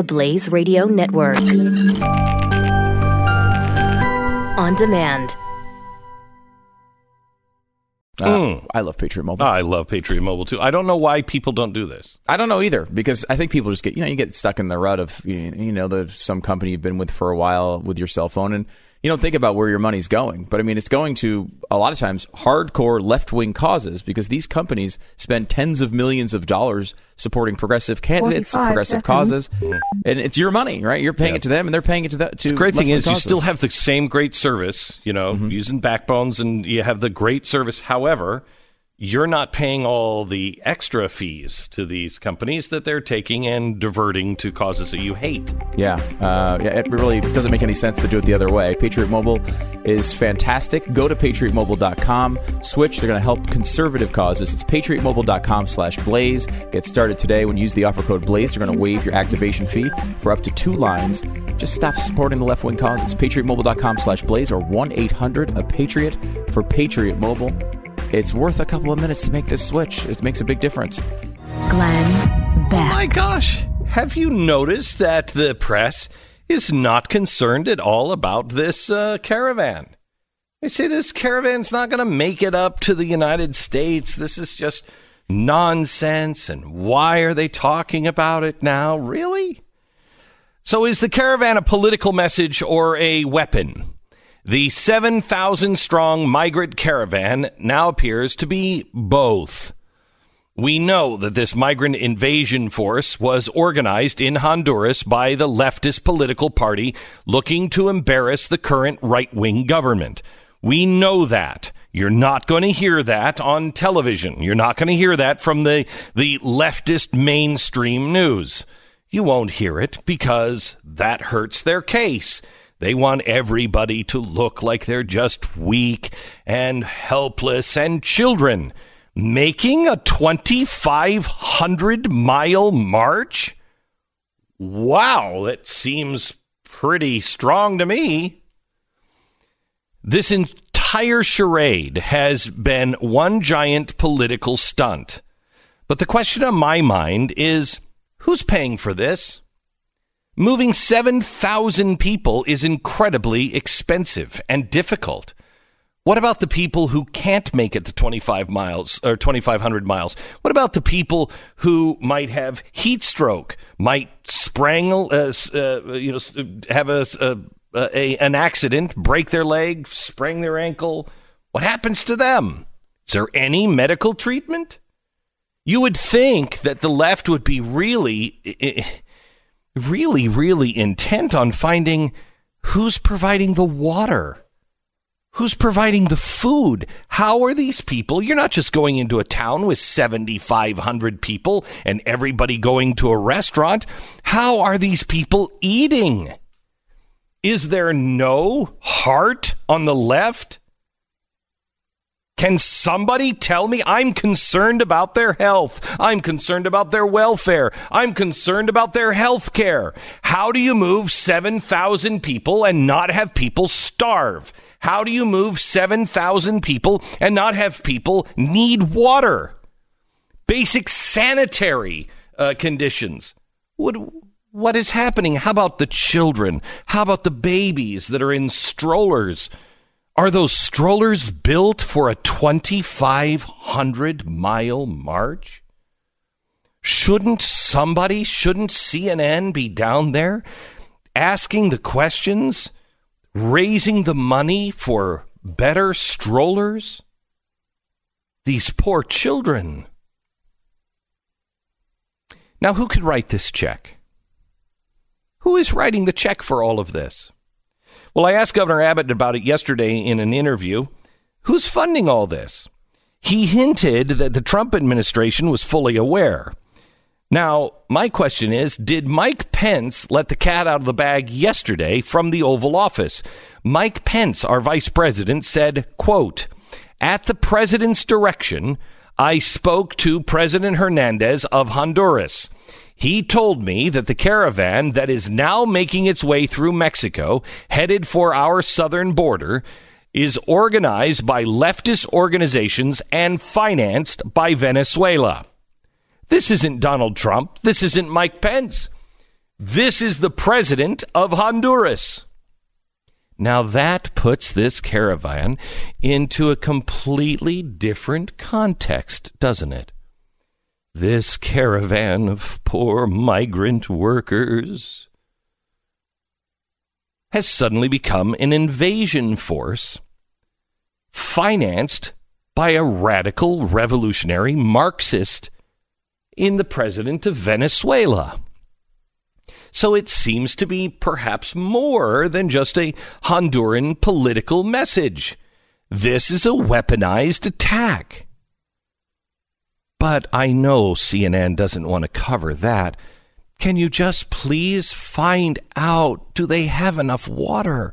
the Blaze Radio Network. On demand. Uh, Mm. I love Patriot Mobile. I love Patriot Mobile too. I don't know why people don't do this. I don't know either because I think people just get you know you get stuck in the rut of you you know the some company you've been with for a while with your cell phone and you don't think about where your money's going. But I mean, it's going to a lot of times hardcore left wing causes because these companies spend tens of millions of dollars supporting progressive candidates, 45 progressive seconds. causes, and it's your money, right? You're paying Yeah. it to them, and they're paying it to that. To The great thing left-wing is you still have the same great service, you know, mm-hmm. using backbones and you have the great service. However, you're not paying all the extra fees to these companies that they're taking and diverting to causes that you hate. Yeah, uh, yeah, it really doesn't make any sense to do it the other way. Patriot Mobile is fantastic. Go to patriotmobile.com, switch. They're going to help conservative causes. It's patriotmobile.com slash blaze. Get started today. When you use the offer code blaze, they're going to waive your activation fee for up to two lines. Just stop supporting the left wing causes. Patriotmobile.com slash blaze or 1 800 a Patriot for Patriot Mobile. It's worth a couple of minutes to make this switch. It makes a big difference. Glenn Beck. My gosh, have you noticed that the press is not concerned at all about this uh, caravan? They say this caravan's not going to make it up to the United States. This is just nonsense. And why are they talking about it now? Really? So, is the caravan a political message or a weapon? The 7,000 strong migrant caravan now appears to be both. We know that this migrant invasion force was organized in Honduras by the leftist political party looking to embarrass the current right wing government. We know that. You're not going to hear that on television. You're not going to hear that from the, the leftist mainstream news. You won't hear it because that hurts their case. They want everybody to look like they're just weak and helpless and children. Making a 2,500 mile march? Wow, that seems pretty strong to me. This entire charade has been one giant political stunt. But the question on my mind is who's paying for this? Moving 7,000 people is incredibly expensive and difficult. What about the people who can't make it to 25 miles or 2,500 miles? What about the people who might have heat stroke, might sprangle, uh, uh, you know, have a, a, a an accident, break their leg, sprain their ankle? What happens to them? Is there any medical treatment? You would think that the left would be really, really, really intent on finding who's providing the water. Who's providing the food? How are these people? You're not just going into a town with 7,500 people and everybody going to a restaurant. How are these people eating? Is there no heart on the left? Can somebody tell me I'm concerned about their health? I'm concerned about their welfare. I'm concerned about their health care. How do you move 7,000 people and not have people starve? How do you move 7,000 people and not have people need water? Basic sanitary uh, conditions. What, what is happening? How about the children? How about the babies that are in strollers? Are those strollers built for a 2,500 mile march? Shouldn't somebody, shouldn't CNN be down there asking the questions, raising the money for better strollers? These poor children. Now, who could write this check? Who is writing the check for all of this? Well, I asked Governor Abbott about it yesterday in an interview. Who's funding all this? He hinted that the Trump administration was fully aware. Now, my question is Did Mike Pence let the cat out of the bag yesterday from the Oval Office? Mike Pence, our vice president, said, quote, At the president's direction, I spoke to President Hernandez of Honduras. He told me that the caravan that is now making its way through Mexico, headed for our southern border, is organized by leftist organizations and financed by Venezuela. This isn't Donald Trump. This isn't Mike Pence. This is the president of Honduras. Now that puts this caravan into a completely different context, doesn't it? This caravan of poor migrant workers has suddenly become an invasion force financed by a radical revolutionary Marxist in the president of Venezuela. So it seems to be perhaps more than just a Honduran political message. This is a weaponized attack. But I know CNN doesn't want to cover that. Can you just please find out do they have enough water?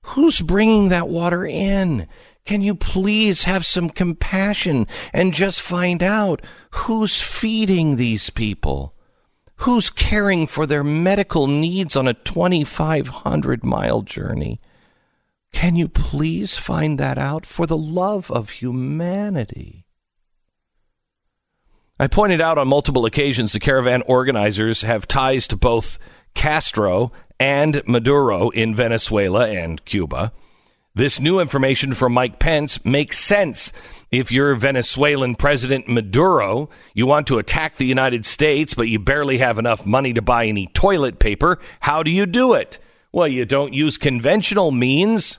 Who's bringing that water in? Can you please have some compassion and just find out who's feeding these people? Who's caring for their medical needs on a 2,500 mile journey? Can you please find that out for the love of humanity? I pointed out on multiple occasions the caravan organizers have ties to both Castro and Maduro in Venezuela and Cuba. This new information from Mike Pence makes sense. If you're Venezuelan President Maduro, you want to attack the United States, but you barely have enough money to buy any toilet paper. How do you do it? Well, you don't use conventional means.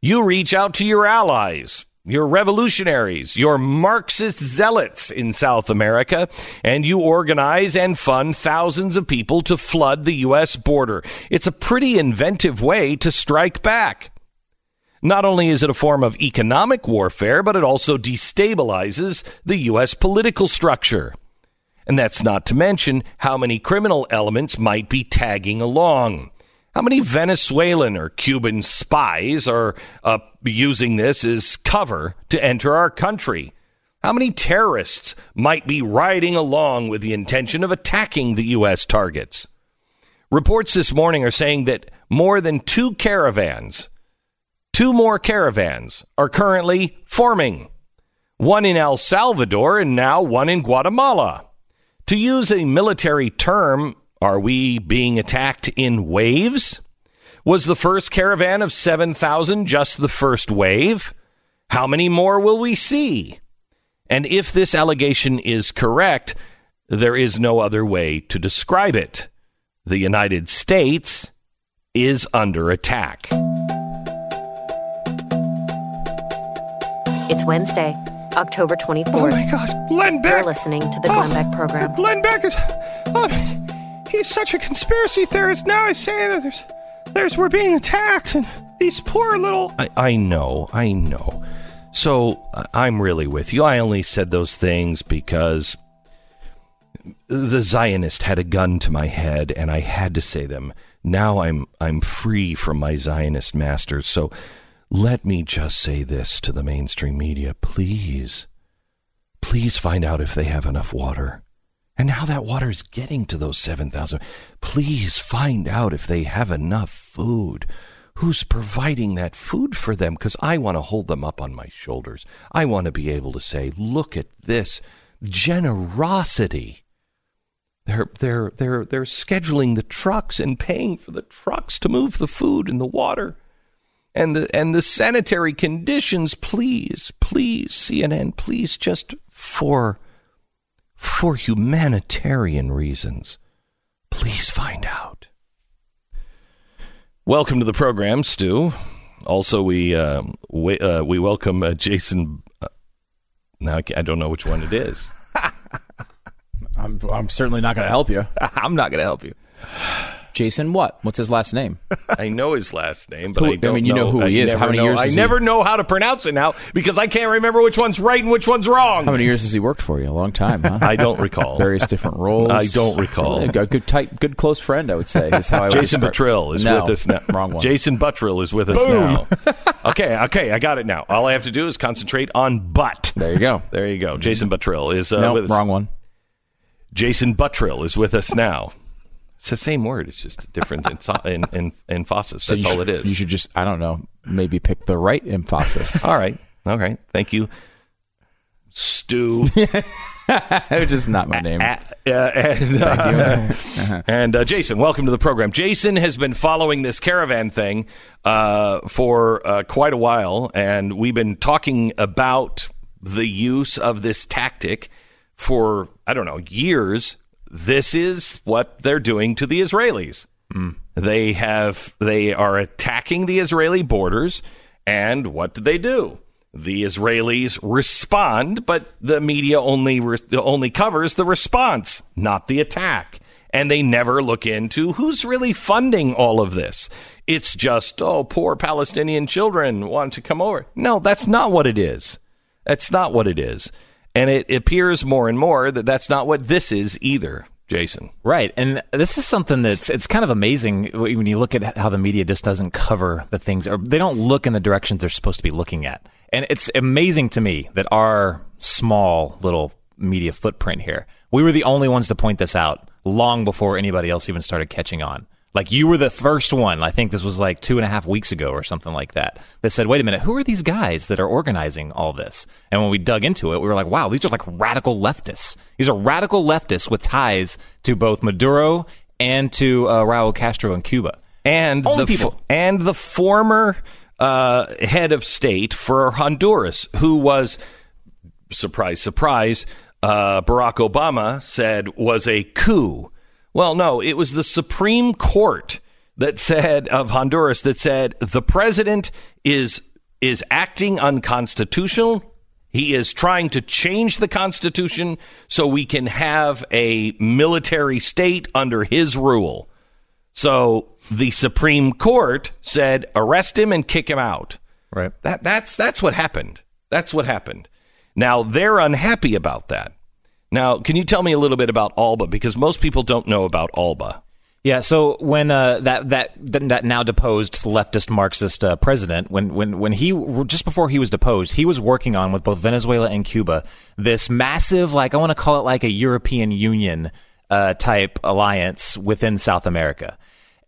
You reach out to your allies, your revolutionaries, your Marxist zealots in South America, and you organize and fund thousands of people to flood the U.S. border. It's a pretty inventive way to strike back. Not only is it a form of economic warfare, but it also destabilizes the U.S. political structure. And that's not to mention how many criminal elements might be tagging along. How many Venezuelan or Cuban spies are uh, using this as cover to enter our country? How many terrorists might be riding along with the intention of attacking the U.S. targets? Reports this morning are saying that more than two caravans Two more caravans are currently forming one in El Salvador and now one in Guatemala. To use a military term, are we being attacked in waves? Was the first caravan of 7,000 just the first wave? How many more will we see? And if this allegation is correct, there is no other way to describe it. The United States is under attack. It's Wednesday, October 24th. Oh my gosh, Glenn Beck! You're listening to the Glenn Oh, Beck program. Glenn Beck is. Oh, he's such a conspiracy theorist. Now I say that there's, there's we're being attacked, and these poor little. I, I know, I know. So I'm really with you. I only said those things because the Zionist had a gun to my head, and I had to say them. Now I'm I'm free from my Zionist masters. So let me just say this to the mainstream media, please. Please find out if they have enough water and how that water is getting to those 7,000. Please find out if they have enough food. Who's providing that food for them? Because I want to hold them up on my shoulders. I want to be able to say, look at this generosity. They're, they're, they're, they're scheduling the trucks and paying for the trucks to move the food and the water and the and the sanitary conditions please please CNN please just for for humanitarian reasons. Please find out. Welcome to the program Stu. Also we uh, we, uh, we welcome uh, Jason uh, now I, I don't know which one it is. I'm, I'm certainly not going to help you. I'm not going to help you Jason, what? What's his last name? I know his last name, but Who- I don't know. I mean, you know who he I is. never How many know- years I is he- never know how to pronounce it now because I can't remember which one's right and which one's wrong. How many years has he worked for you? A long time, huh? I don't recall. Various different roles. I don't recall. A good, tight, good close friend, I would say. Is how I Jason Buttrill is No, with us now. Wrong one. Jason Buttrill is with us now. okay, okay, I got it now. All I have to do is concentrate on butt. There you go. There you go. Jason Buttrill is uh, no, with wrong one. Jason Buttrill is with us now. It's the same word. It's just different in, so- in, in, emphasis. So That's you all should, it is. You should just, I don't know, maybe pick the right emphasis. All right. All right. Thank you. Stu. Which is not my name. Uh, and uh, and uh, Jason, welcome to the program. Jason has been following this caravan thing uh, for uh, quite a while, and we've been talking about the use of this tactic for I don't know years. This is what they're doing to the Israelis. They have they are attacking the Israeli borders, and what do they do? The Israelis respond, but the media only re- only covers the response, not the attack. And they never look into who's really funding all of this. It's just, oh, poor Palestinian children want to come over. No, that's not what it is. That's not what it is. And it appears more and more that that's not what this is either, Jason. Right. And this is something that's it's kind of amazing when you look at how the media just doesn't cover the things or they don't look in the directions they're supposed to be looking at. And it's amazing to me that our small little media footprint here, we were the only ones to point this out long before anybody else even started catching on. Like you were the first one. I think this was like two and a half weeks ago or something like that. That said, wait a minute, who are these guys that are organizing all this? And when we dug into it, we were like, wow, these are like radical leftists. These are radical leftists with ties to both Maduro and to uh, Raul Castro in Cuba. and Only the people. fo- and the former uh, head of state for Honduras, who was surprise, surprise, uh, Barack Obama said was a coup. Well, no, it was the Supreme Court that said of Honduras that said the president is is acting unconstitutional. He is trying to change the Constitution so we can have a military state under his rule. So the Supreme Court said arrest him and kick him out. Right. That that's that's what happened. That's what happened. Now they're unhappy about that. Now, can you tell me a little bit about Alba because most people don't know about Alba. Yeah, so when uh, that that that now deposed leftist Marxist uh, president, when when when he just before he was deposed, he was working on with both Venezuela and Cuba this massive, like I want to call it like a European Union uh, type alliance within South America,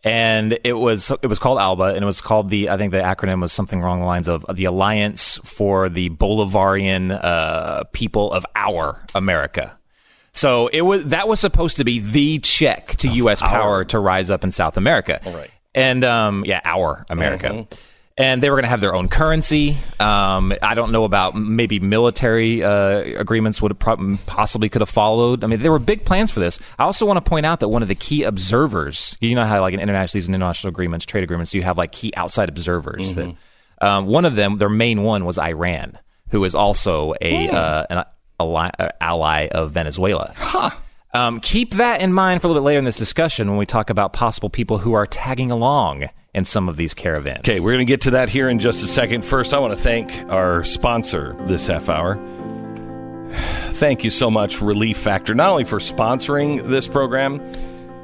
and it was it was called ALBA, and it was called the I think the acronym was something along the lines of the Alliance for the Bolivarian uh, People of Our America. So it was that was supposed to be the check to U.S. power to rise up in South America. All right. And um, yeah, our America. And they were going to have their own currency. Um, I don't know about maybe military uh, agreements would have prob- possibly could have followed. I mean, there were big plans for this. I also want to point out that one of the key observers, you know how like in international these international agreements, trade agreements, you have like key outside observers. That um, one of them, their main one was Iran, who is also a uh, an ally, uh, ally of Venezuela. Um, keep that in mind for a little bit later in this discussion when we talk about possible people who are tagging along in some of these caravans. Okay, we're going to get to that here in just a second. First, I want to thank our sponsor this half hour. Thank you so much, Relief Factor, not only for sponsoring this program,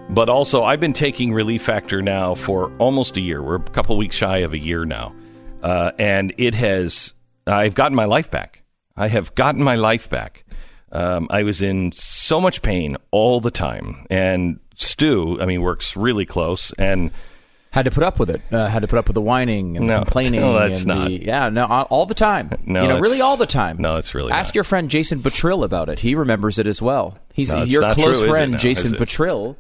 but also I've been taking Relief Factor now for almost a year. We're a couple weeks shy of a year now. Uh, and it has, I've gotten my life back. I have gotten my life back. Um, I was in so much pain all the time. And Stu, I mean, works really close. And Had to put up with it. Uh, had to put up with the whining and No, the complaining. no, that's and not. The, yeah, no, all the time. No, you know, really all the time. no, it's really Ask not. your friend Jason Buttrill about it. He remembers it as well. He's No, your close true, friend, now, Jason is? Buttrill.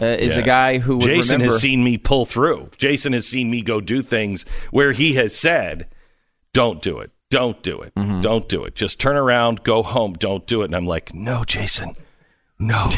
Uh, is Yeah. a guy who would Jason remember. has seen me pull through. Jason has seen me go do things where he has said, "Don't do it. Don't do it. Mm-hmm. Don't do it. Just turn around, go home. Don't do it." And I'm like, "No, Jason. No.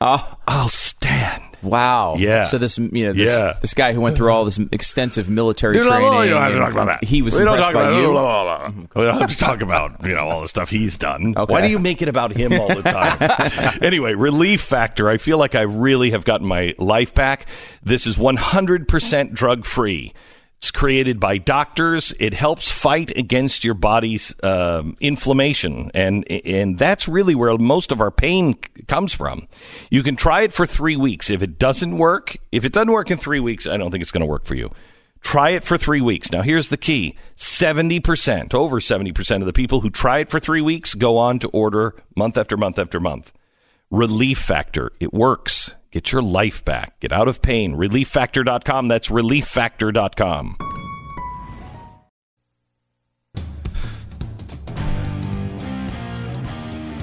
Oh, I'll stand." Wow. Yeah. So this, you know, this, Yeah. this guy who went through all this extensive military Dude, training. you don't have to talk about that. He was We impressed by you. blah, blah, blah. We don't have to talk about you know all the stuff he's done. Okay. Why do you make it about him all the time? anyway, relief factor. I feel like I really have gotten my life back. This is 100% drug free. It's created by doctors. It helps fight against your body's um, inflammation, and and that's really where most of our pain comes from. You can try it for three weeks. If it doesn't work, if it doesn't work in three weeks, I don't think it's going to work for you. Try it for three weeks. Now, here's the key 70%, over 70% of the people who try it for three weeks go on to order month after month after month. Relief Factor. It works. Get your life back. Get out of pain. ReliefFactor.com. That's ReliefFactor.com.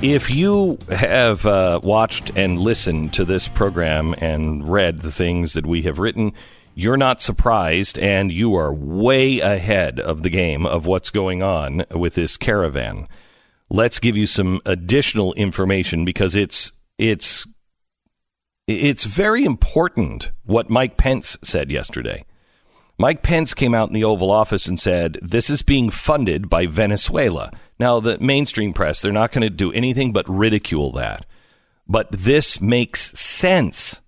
If you have uh, watched and listened to this program and read the things that we have written, you're not surprised, and you are way ahead of the game of what's going on with this caravan. Let's give you some additional information because it's it's it's very important what Mike Pence said yesterday. Mike Pence came out in the Oval Office and said, This is being funded by Venezuela. Now, the mainstream press, they're not going to do anything but ridicule that. But this makes sense.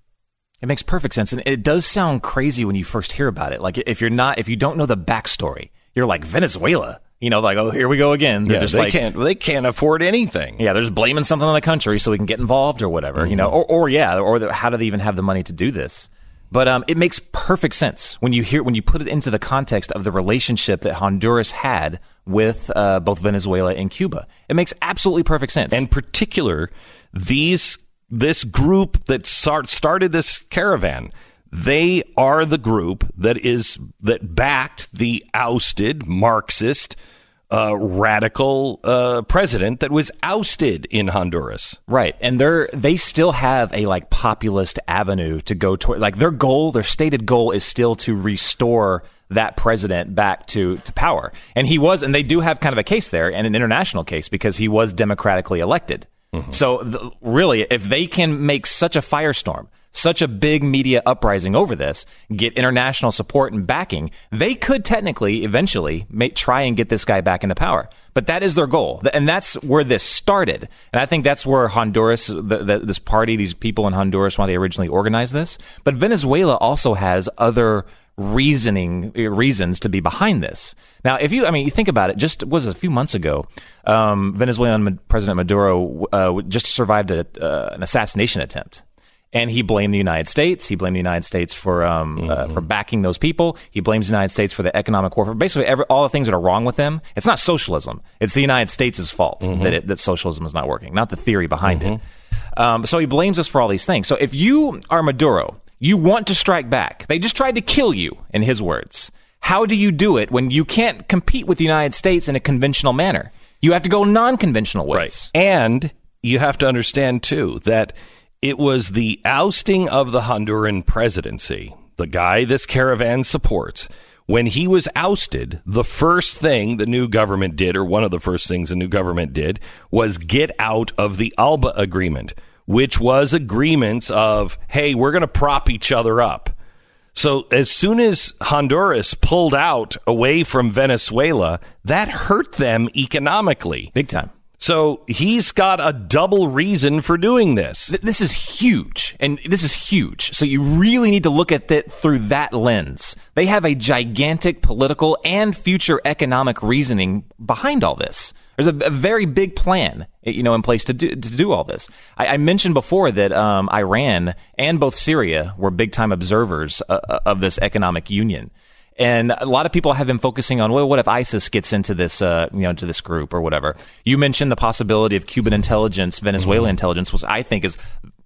It makes perfect sense. And it does sound crazy when you first hear about it. Like, if you're not, if you don't know the backstory, you're like, Venezuela? You know, like, oh, here we go again. They're yeah, just they like, can't they can't afford anything. Yeah, they're just blaming something on the country so we can get involved or whatever, mm-hmm. you know, or, or yeah, or the, how do they even have the money to do this? But um, it makes perfect sense when you hear when you put it into the context of the relationship that Honduras had with uh, both Venezuela and Cuba. It makes absolutely perfect sense. In particular, these this group that start, started this caravan, they are the group that is that backed the ousted Marxist uh, radical uh, president that was ousted in Honduras. Right, and they're they still have a like populist avenue to go toward. Like their goal, their stated goal is still to restore that president back to, to power. And he was, and they do have kind of a case there and an international case because he was democratically elected. Mm-hmm. So the, really, if they can make such a firestorm, such a big media uprising over this, get international support and backing, they could technically eventually try and get this guy back into power. But that is their goal. And that's where this started. And I think that's where Honduras, the, the, this party, these people in Honduras, why they originally organized this. But Venezuela also has other reasoning reasons to be behind this. Now, if you, I mean, you think about it. Just was a few months ago, um, Venezuelan President Maduro uh, just survived a, uh, an assassination attempt. And he blamed the United States. He blamed the United States for um, mm-hmm. uh, for backing those people. He blames the United States for the economic warfare. Basically, every, all the things that are wrong with them. It's not socialism. It's the United States' fault mm-hmm. that it, that socialism is not working, not the theory behind mm-hmm. it. Um, so he blames us for all these things. So if you are Maduro you want to strike back. They just tried to kill you, in his words. How do you do it when you can't compete with the United States in a conventional manner? You have to go non conventional ways. Right. And you have to understand, too, that it was the ousting of the Honduran presidency, the guy this caravan supports. When he was ousted, the first thing the new government did, or one of the first things the new government did, was get out of the ALBA agreement which was agreements of, hey, we're going to prop each other up. So as soon as Honduras pulled out away from Venezuela, that hurt them economically. Big time. So he's got a double reason for doing this. This is huge. And this is huge. So you really need to look at it through that lens. They have a gigantic political and future economic reasoning behind all this. There's a, a very big plan, you know, in place to do to do all this. I, I mentioned before that um, Iran and both Syria were big time observers uh, uh, of this economic union. And a lot of people have been focusing on, well, what if ISIS gets into this, uh, you know, into this group or whatever? You mentioned the possibility of Cuban intelligence, Venezuelan mm-hmm. intelligence, which I think is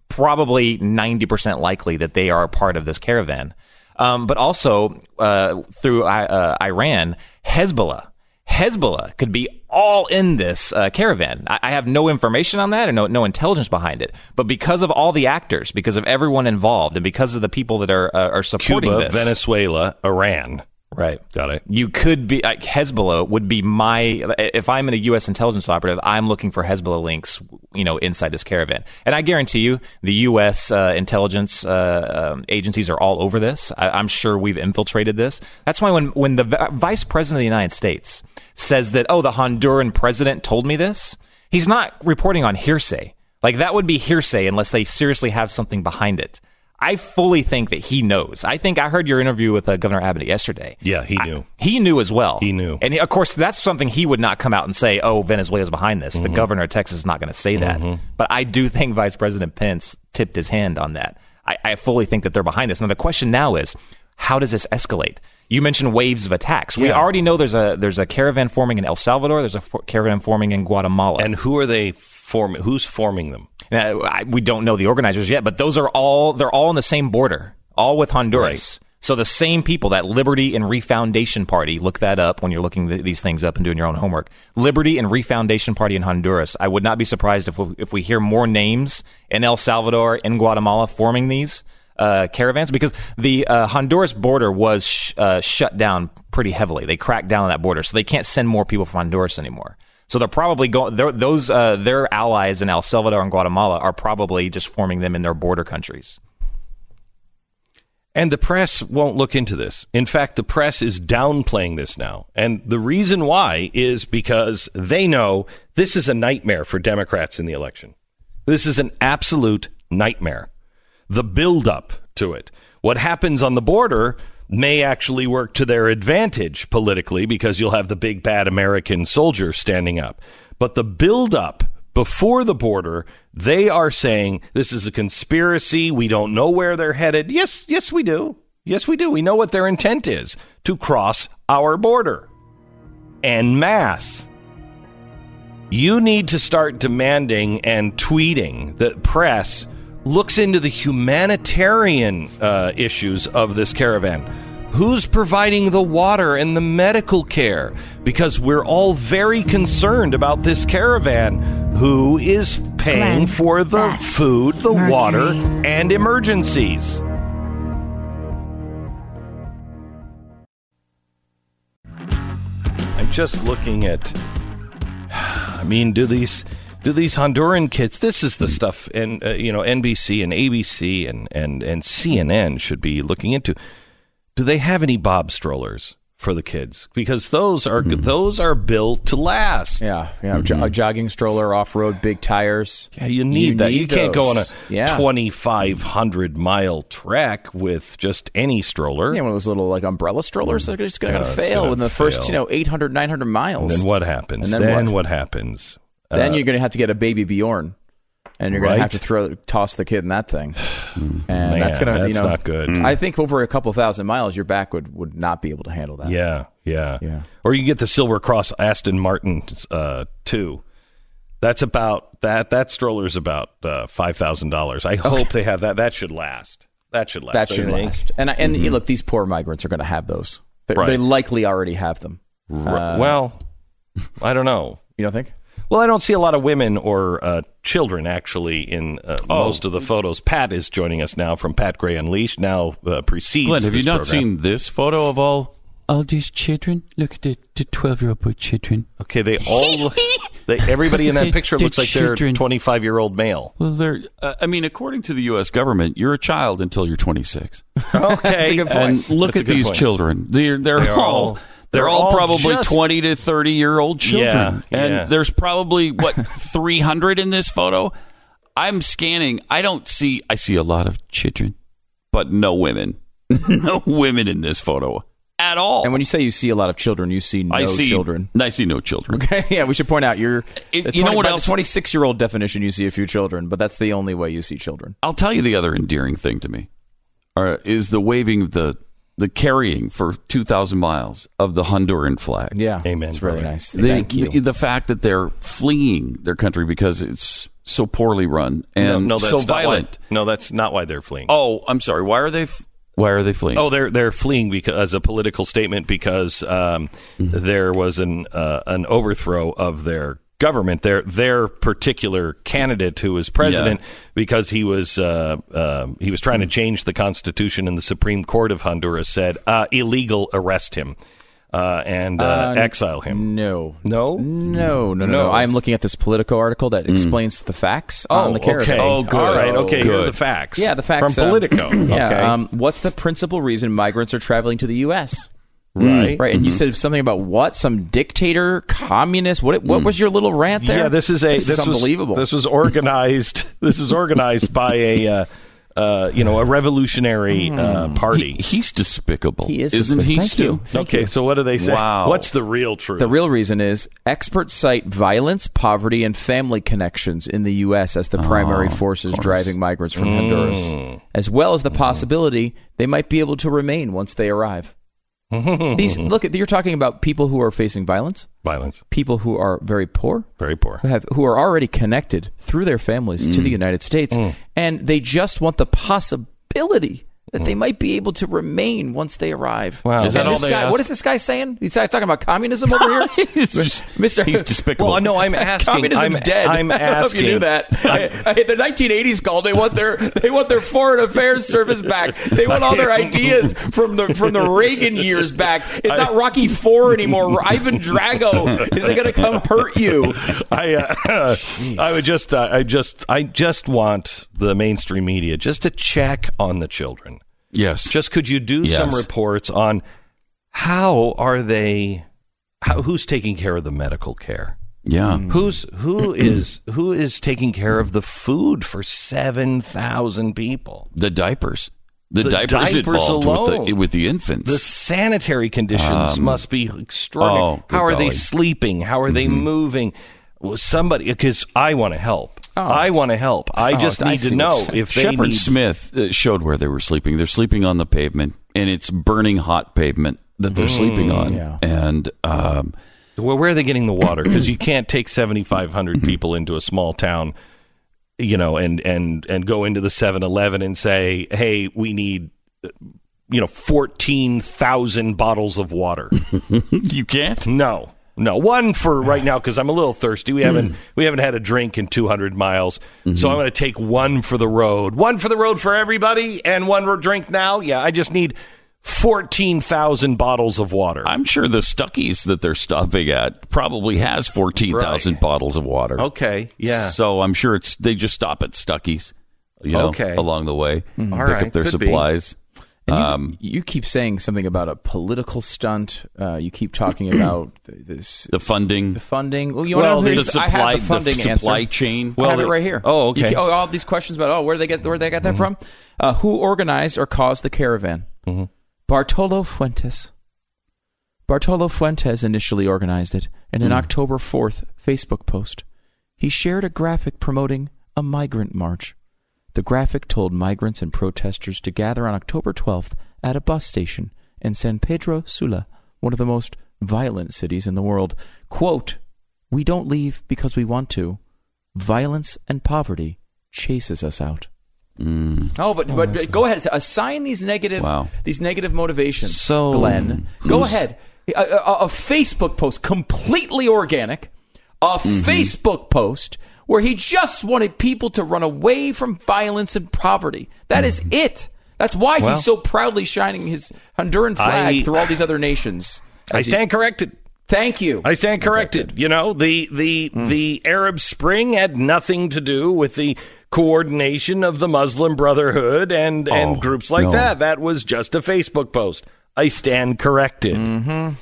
probably 90% likely that they are a part of this caravan. Um, but also, uh, through uh, Iran, Hezbollah Hezbollah could be all in this uh, caravan. I, I, have no information on that and no, no intelligence behind it. But because of all the actors, because of everyone involved, and because of the people that are uh, are supporting Cuba, this, Venezuela, Iran, Right. Got it. You could be like Hezbollah would be my if I'm in a U.S. intelligence operative, I'm looking for Hezbollah links, you know, inside this caravan, and I guarantee you, the U.S. Uh, intelligence uh, um, agencies are all over this. I, am sure we've infiltrated this. That's why when when the v- vice president of the United States says that, oh, the Honduran president told me this, he's not reporting on hearsay. Like that would be hearsay unless they seriously have something behind it. I fully think that he knows. I think I heard your interview with uh, Governor Abbott yesterday. Yeah, he knew. I, he knew as well. He knew. And he, of course, that's something he would not come out and say, oh, Venezuela's behind this. Mm-hmm. The governor of Texas is not going to say that. Mm-hmm. But I do think Vice President Pence tipped his hand on that. I, I fully think that they're behind this. Now, the question now is, how does this escalate? You mentioned waves of attacks. We yeah. already know there's a there's a caravan forming in El Salvador. There's a for- caravan forming in Guatemala. And who are they forming? Who's forming them? I, we don't know the organizers yet, but those are all they're all on the same border, all with Honduras. Right. So the same people, that Liberty and Refoundation Party, look that up when you're looking th- these things up and doing your own homework. Liberty and Refoundation Party in Honduras. I would not be surprised if we, if we hear more names in El Salvador, in Guatemala, forming these uh, caravans because the uh, Honduras border was sh- uh, shut down pretty heavily. They cracked down on that border, so they can't send more people from Honduras anymore. So they're probably going. Those uh, their allies in El Salvador and Guatemala are probably just forming them in their border countries. And the press won't look into this. In fact, the press is downplaying this now. And the reason why is because they know this is a nightmare for Democrats in the election. This is an absolute nightmare. The buildup to it. What happens on the border may actually work to their advantage politically because you'll have the big bad American soldier standing up. But the buildup before the border, they are saying this is a conspiracy. We don't know where they're headed. Yes, yes, we do. Yes, we do. We know what their intent is to cross our border en masse. You need to start demanding and tweeting that press looks into the humanitarian uh, issues of this caravan. Who's providing the water and the medical care? Because we're all very concerned about this caravan. Who is paying Glenn, for the food, the Mercury. water, and emergencies? I'm just looking at. I mean, do these do these Honduran kids? This is the stuff, and uh, you know, NBC and ABC and and and CNN should be looking into. Do they have any Bob strollers for the kids? Because those are those are built to last. Yeah, you know, jo- a jogging stroller, off road, big tires. Yeah, you need that. you can't go on a yeah. 2,500 mile trek with just any stroller. Yeah, one of those little like umbrella strollers that are just going to fail in the first, you know, 800, 900 miles. and then what happens? And then then what? what, happens? Then Uh, you're going to have to get a baby Bjorn, and you're going to have to throw toss the kid in that thing, and Man, that's going to you know not good. I think over a couple thousand miles, your back would would not be able to handle that. Yeah, yeah, Yeah. Or you get the Silver Cross Aston Martin uh, too. That's about that. That stroller's about uh, five thousand dollars. I hope they have that. That should last. That should last. that should last. And I- and you look, these poor migrants are going to have those. They, Right. they likely already have them. R- well, I don't know. You don't think? Well, I don't see a lot of women or uh, children actually in uh, Oh. most of the photos. Pat is joining us now from Pat Gray Unleashed. Now uh, precedes. Glenn, have you not program. seen this photo of all all these children? Look at the the twelve year old boy children. Okay, they all. they, everybody in that The- picture the looks like they're twenty five year old male. Well, they're. Uh, I mean, according to the U.S. government, you're a child until you're 26. Okay, And look That's at good these point. children. They're they're, They're all. all- They're, they're all, all probably just- 20 to 30 year old children. Yeah, and yeah. there's probably, what, 300 in this photo? I'm scanning. I don't see, I see a lot of children, but no women. no women in this photo at all. And when you say you see a lot of children, you see no I see children. I see no children. Okay, yeah, we should point out you're. It- the you know what by else- The 26 year old definition, you see a few children, but that's the only way you see children. I'll tell you the other endearing thing to me uh, is the waving of the the carrying for 2,000 miles of the Honduran flag. Yeah, Amen, It's really nice. The, Thank you. The, the fact that they're fleeing their country because it's so poorly run and no, no, that's so not why- violent. no, that's not why they're fleeing. Oh, I'm sorry. Why are they? F- why are they fleeing? Oh, they're they're fleeing because as a political statement because um, Mm-hmm. there was an uh, an overthrow of their government. Their their particular candidate who was president because he was uh, uh, he was trying to change the constitution, and the Supreme Court of Honduras said uh, illegal, arrest him uh, and uh, exile him. no. No, No, no, no, no. No. I'm looking at this Politico article that explains the facts on the character. okay. Oh, good. All right. Okay. Good. the facts. Yeah, the facts from uh, Politico. yeah. okay. Um, what's the principal reason migrants are traveling to the U.S.? Mm. right. Right, and you mm-hmm. said something about what? Some dictator, communist? What? What mm. was your little rant there? Yeah, this is a This, this, is was- unbelievable. this was organized. this was organized by a uh, uh, you know a revolutionary mm. uh, party. He- he's despicable. He is isn't despicable. he? Thank Stu? you. Thank okay, you. so what do they say? Wow. What's the real truth? The real reason is experts cite violence, poverty, and family connections in the U.S. as the ah, primary forces driving migrants from Honduras, as well as the mm-hmm. possibility they might be able to remain once they arrive. These mm-hmm. look, at you're talking about people who are facing violence, violence. people who are very poor, Very poor. who have who are already connected through their families to the mm. United States, mm. and they just want the possibility that they might be able to remain once they arrive. Wow. Is that all this they guy, ask? what is this guy saying? He's talking about communism over here, Mister. He's despicable. Well, no, I'm asking. Communism's I'm, dead. I'm asking. I don't know if you knew that. Hey, the 1980s called. They want their they want their foreign affairs service back. They want all their ideas from the from the Reagan years back. It's not Rocky Four anymore. Ivan Drago is it going to come hurt you? I, uh, I would just, uh, I just, I just want the mainstream media just to check on the children. yes. Just could you do some reports on how are they, how, who's taking care of the medical care? yeah. Hmm. Who's who is who is taking care of the food for seven thousand people? The diapers. The, The diapers, diapers involved with the, alone. with the infants. The sanitary conditions um, must be extraordinary. oh, how are they sleeping? How are they mm-hmm. moving? Well, somebody, because I want to help. I want to help. I just I need see to know if they Shepard need. Smith uh, showed where they were sleeping. They're sleeping on the pavement, and it's burning hot pavement that they're sleeping on. yeah. And um, Well, where are they getting the water? Because you can't take seventy five hundred people into a small town, you know, and and and go into the 7-Eleven and say, "Hey, we need." uh, You know, fourteen thousand bottles of water. you can't. No, no, one for right now because I'm a little thirsty. We haven't mm. we haven't had a drink in 200 miles, so mm-hmm. I'm going to take one for the road, one for the road for everybody, and one for drink now. Yeah, I just need 14,000 bottles of water. I'm sure the Stuckey's that they're stopping at probably has fourteen thousand Right. bottles of water. okay, yeah, So I'm sure it's they just stop at Stuckey's, you know, Okay. along the way, mm-hmm. All pick right, up their could be. You, Um, you keep saying something about a political stunt. Uh, you keep talking about this The funding, the funding. Well, you Well, want to the I supply, have the funding supply answer. chain. I have Well, it right here. oh, okay. You, oh, all these questions about oh, where they get where they got that from? Uh, who organized or caused the caravan? Bartolo Fuentes. Bartolo Fuentes initially organized it in an October fourth Facebook post. He shared a graphic promoting a migrant march. The graphic told migrants and protesters to gather on October 12th at a bus station in San Pedro Sula, one of the most violent cities in the world. Quote, We don't leave because we want to. Violence and poverty chases us out. Mm. Oh, but, oh, but, but go ahead. Assign these negative Wow. these negative motivations. So- Glenn, go ahead. A, a, a Facebook post, completely organic. A mm-hmm. Facebook post where he just wanted people to run away from violence and poverty. That is it. That's why Well- he's so proudly shining his Honduran flag I- through all these other nations. I As he- stand corrected. Thank you. I stand corrected. You know, the the the Arab Spring had nothing to do with the coordination of the Muslim Brotherhood and and groups like no. that. That was just a Facebook post. I stand corrected. Mm-hmm.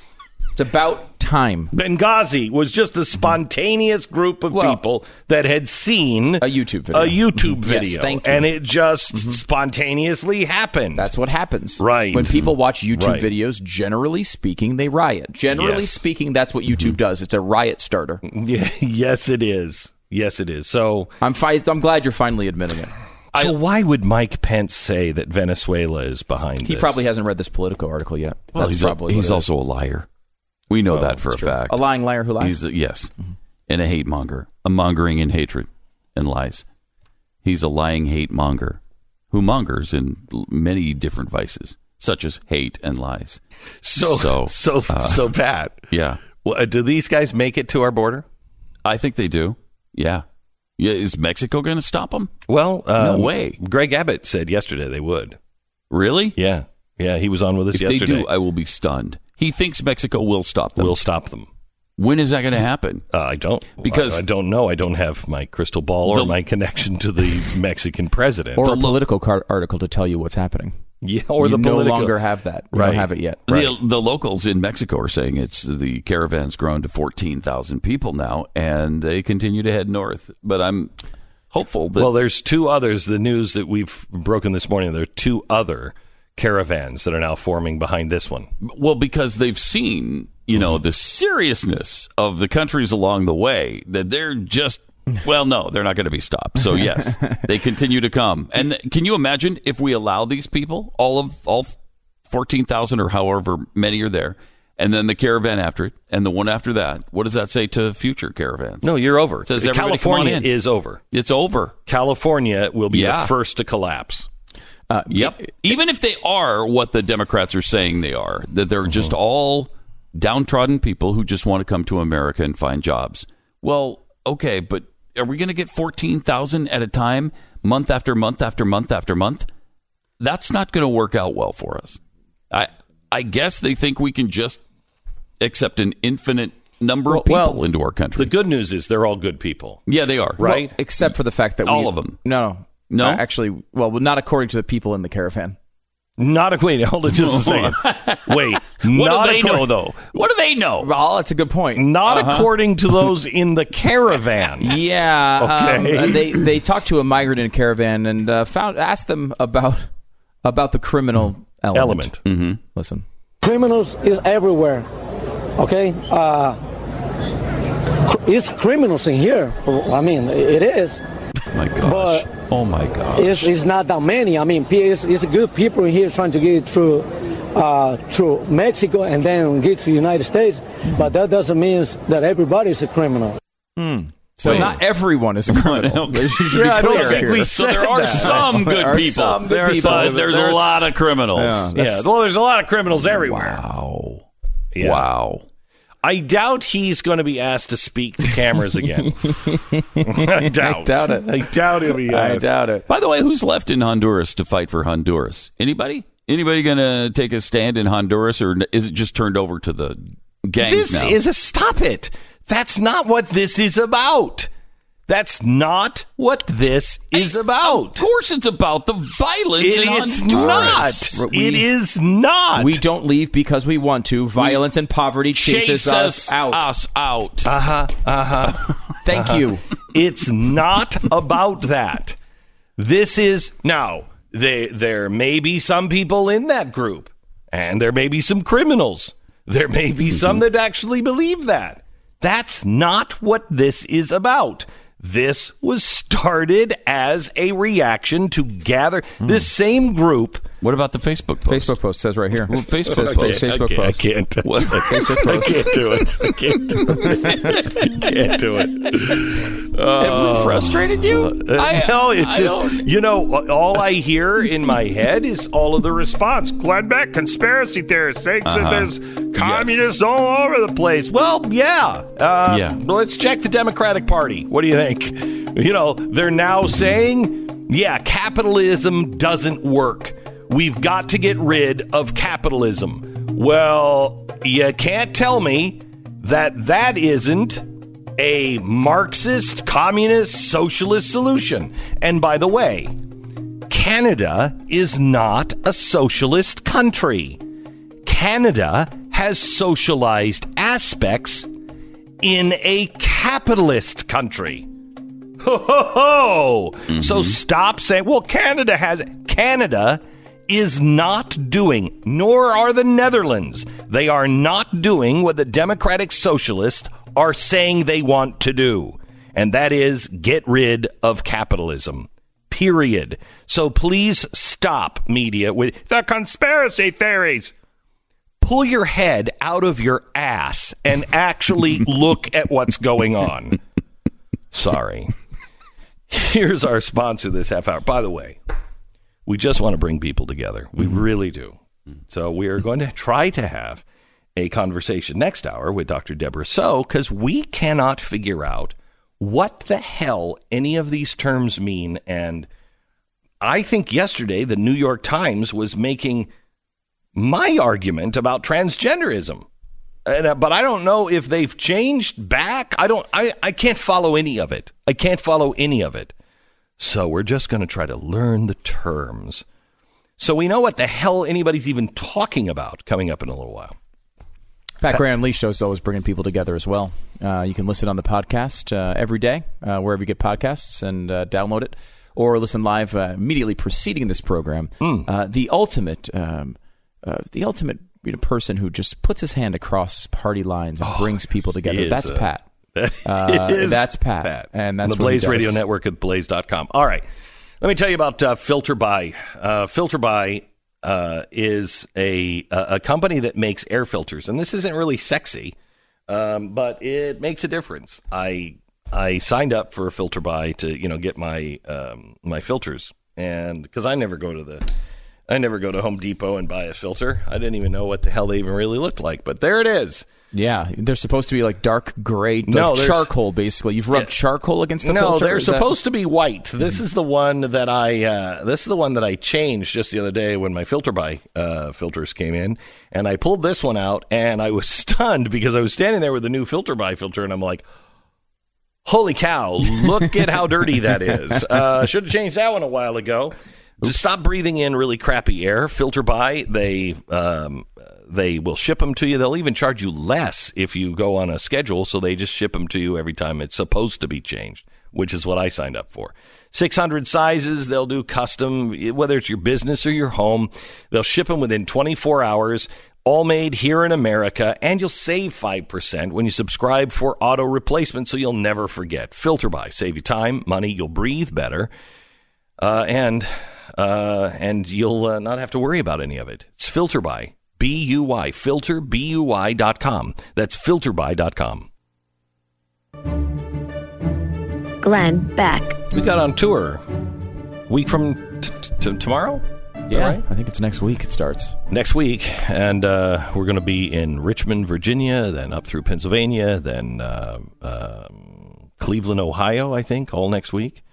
It's about time. Benghazi was just a spontaneous group of Well- people that had seen A YouTube video. a YouTube. Yes, video, thank you. and it just mm-hmm. spontaneously happened. That's what happens. Right. When people watch YouTube Right. videos, generally speaking, they riot. Generally Yes. speaking, that's what YouTube mm-hmm. does. It's a riot starter. yeah, yes, it is. Yes, it is. So, I'm fi- I'm glad you're finally admitting it. so why would Mike Pence say that Venezuela is behind? He this? probably hasn't read this Politico article yet. well, that's he's, probably a, he's also a liar. We know that for a. True. fact. a lying liar who lies. He's a, yes, and a hate monger, a mongering in hatred and lies. He's a lying hate monger who mongers in many different vices, such as hate and lies. so So, so so bad. Yeah, Well, uh, do these guys make it to our border? I think they do. Yeah, yeah. Is Mexico going to stop them? Well, No um, way. Greg Abbott said yesterday they would. Really? Yeah, yeah, he was on with us If yesterday. they do, I will be stunned. He thinks Mexico will stop them. we'll stop them. when is that going to happen? Uh, I don't Because- I, I don't know. I don't have my crystal ball or The- my connection to the Mexican president. or a political car- article to tell you what's happening. yeah, or you the no political- longer have that. You Right. don't have it yet. The, the locals in Mexico are saying it's the caravan's grown to 14,000 people now, and they continue to head north. But I'm hopeful that Well, there's two others. The news that we've broken this morning. There are two other caravans that are now forming behind this one. Well, because they've seen, you know, mm-hmm. the seriousness of the countries along the way that they're just well, no, they're not going to be stopped. So yes, they continue to come. And th- can you imagine if we allow these people, all of all fourteen thousand or however many are there, and then the caravan after it, and the one after that? What does that say to future caravans? No, you're over. Says come on California is over. it's over. California will be Yeah. the first to collapse. Uh, Yep. Even if they are what the Democrats are saying they are, that they're just all downtrodden people who just want to come to America and find jobs. Well, okay, but are we going to get 14,000 at a time, month after month after month after month? That's not going to work out well for us. I I guess they think we can just accept an infinite number of people Well, into our country. The good news is they're all good people. yeah, they are. Right? except for the fact that All we, of them. No, No? Uh, actually, well, not according to the people in the caravan. Not a wait. Hold on just a second. Wait. What not do they know, though? What do they know? Well, that's a good point. Not Uh-huh. according to those in the caravan. Yeah, um, Okay. uh, they they talked to a migrant in a caravan and uh, found asked them about about the criminal element. Element. Listen, criminals is everywhere. Okay, uh, cr- it's criminals in here. For, I mean, it is. My gosh. But- oh my gosh. It's, it's not that many. I mean, it's, it's good people here trying to get through uh, through Mexico and then get to the United States. But that doesn't mean that everybody's a criminal. so Wait. not everyone is a criminal. Okay. There should be Yeah, I don't think here. we so there are that. some good There are people. some good There are people, some- but there's, a lot of criminals. Yeah. Yeah. Well, there's a lot of criminals everywhere. Wow. Yeah. Wow. I doubt he's going to be asked to speak to cameras again. I doubt. doubt it. I doubt he'll be I doubt it. By the way, who's left in Honduras to fight for Honduras? Anybody? Anybody going to take a stand in Honduras, or is it just turned over to the gangs This now? is a stop it. That's not what this is about. That's not what this is about. of course, it's about the violence It is in is Honduras. not. We- it is not. We don't leave because we want to. Violence and poverty chases Chase us out. Us out. Uh huh. Uh huh. Thank you. It's not about that. This is now. They, there may be some people in that group, and there may be some criminals. There may be some that actually believe that. That's not what this is about. This was started as a reaction to gather this same group. What about the Facebook post? Facebook post says right here. Well, Facebook Says post. Facebook I can't, post. I can't. What? Facebook I can't do it. I can't do it. I can't do it. Have we frustrated you? I- no, it's I just don't- you know all I hear in my head is all of the response. Glenn Beck, conspiracy theorist, thinks that there's communists all over the place. Well, yeah, uh, Yeah. Let's check the Democratic Party. What do you think? You know, they're now saying, yeah, capitalism doesn't work. We've got to get rid of capitalism. Well, you can't tell me that that isn't a Marxist, communist, socialist solution. And by the way, Canada is not a socialist country. Canada has socialized aspects in a capitalist country. Ho ho ho! So mm-hmm. stop saying, well, Canada has Canada is not doing, nor are the Netherlands. They are not doing what the Democratic Socialists are saying they want to do, and that is get rid of capitalism. Period. So please stop media with the conspiracy theories pull your head out of your ass and actually look at what's going on. Sorry. Here's our sponsor this half hour. By the way, we just want to bring people together. We really do. So we are going to try to have a conversation next hour with Dr. Debra Soh because we cannot figure out what the hell any of these terms mean. And I think yesterday the New York Times was making my argument about transgenderism. And, uh, but I don't know if they've changed back. I don't. I, I can't follow any of it. I can't follow any of it. So we're just going to try to learn the terms, so we know what the hell anybody's even talking about. Coming up in a little while. Pat Gray Unleashed show is always bringing people together as well. Uh, you can listen on the podcast uh, every day, uh, wherever you get podcasts, and uh, download it, or listen live uh, immediately preceding this program. Uh, the ultimate, um, uh, the ultimate you know, person who just puts his hand across party lines and brings people together. Oh, That's Pat. Uh, is that's Pat, and that's the Blaze. Radio Network at blaze.com. All right. Let me tell you about uh, FilterBuy. Uh, FilterBuy uh, is a, a a company that makes air filters, and this isn't really sexy, um, but it makes a difference. I I signed up for a FilterBuy to you know get my um, my filters and because I never go to the, I never go to Home Depot and buy a filter. I didn't even know what the hell they even really looked like, but there it is. Yeah, they're supposed to be like dark gray, like No, charcoal. Basically, you've rubbed Yeah. charcoal against the no, filter. they're Is that- supposed to be white. This is the one that I. Uh, this is the one that I changed just the other day when my FilterBuy uh, filters came in, and I pulled this one out, and I was stunned because I was standing there with the new FilterBuy filter, and I'm like. Holy cow! Look at how dirty that is. Uh, should have changed that one a while ago. Just stop breathing in really crappy air. FilterBuy they um, they will ship them to you. They'll even charge you less if you go on a schedule. So they just ship them to you every time it's supposed to be changed, which is what I signed up for. 600 sizes. They'll do custom, whether it's your business or your home. They'll ship them within 24 hours. All made here in America, and you'll save 5% when you subscribe for auto replacement so you'll never forget. FilterBuy, save you time, money, you'll breathe better, uh, and uh, and you'll uh, not have to worry about any of it. It's FilterBuy, B U Y, filter, B U Y dot com. That's filterbuy.com. Glenn Beck. We got on tour week from t- t- t- tomorrow? Yeah, right? I think it's next week. It starts. next week, and uh, we're going to be in Richmond, Virginia, then up through Pennsylvania, then uh, um, Cleveland, Ohio, I think, all next week.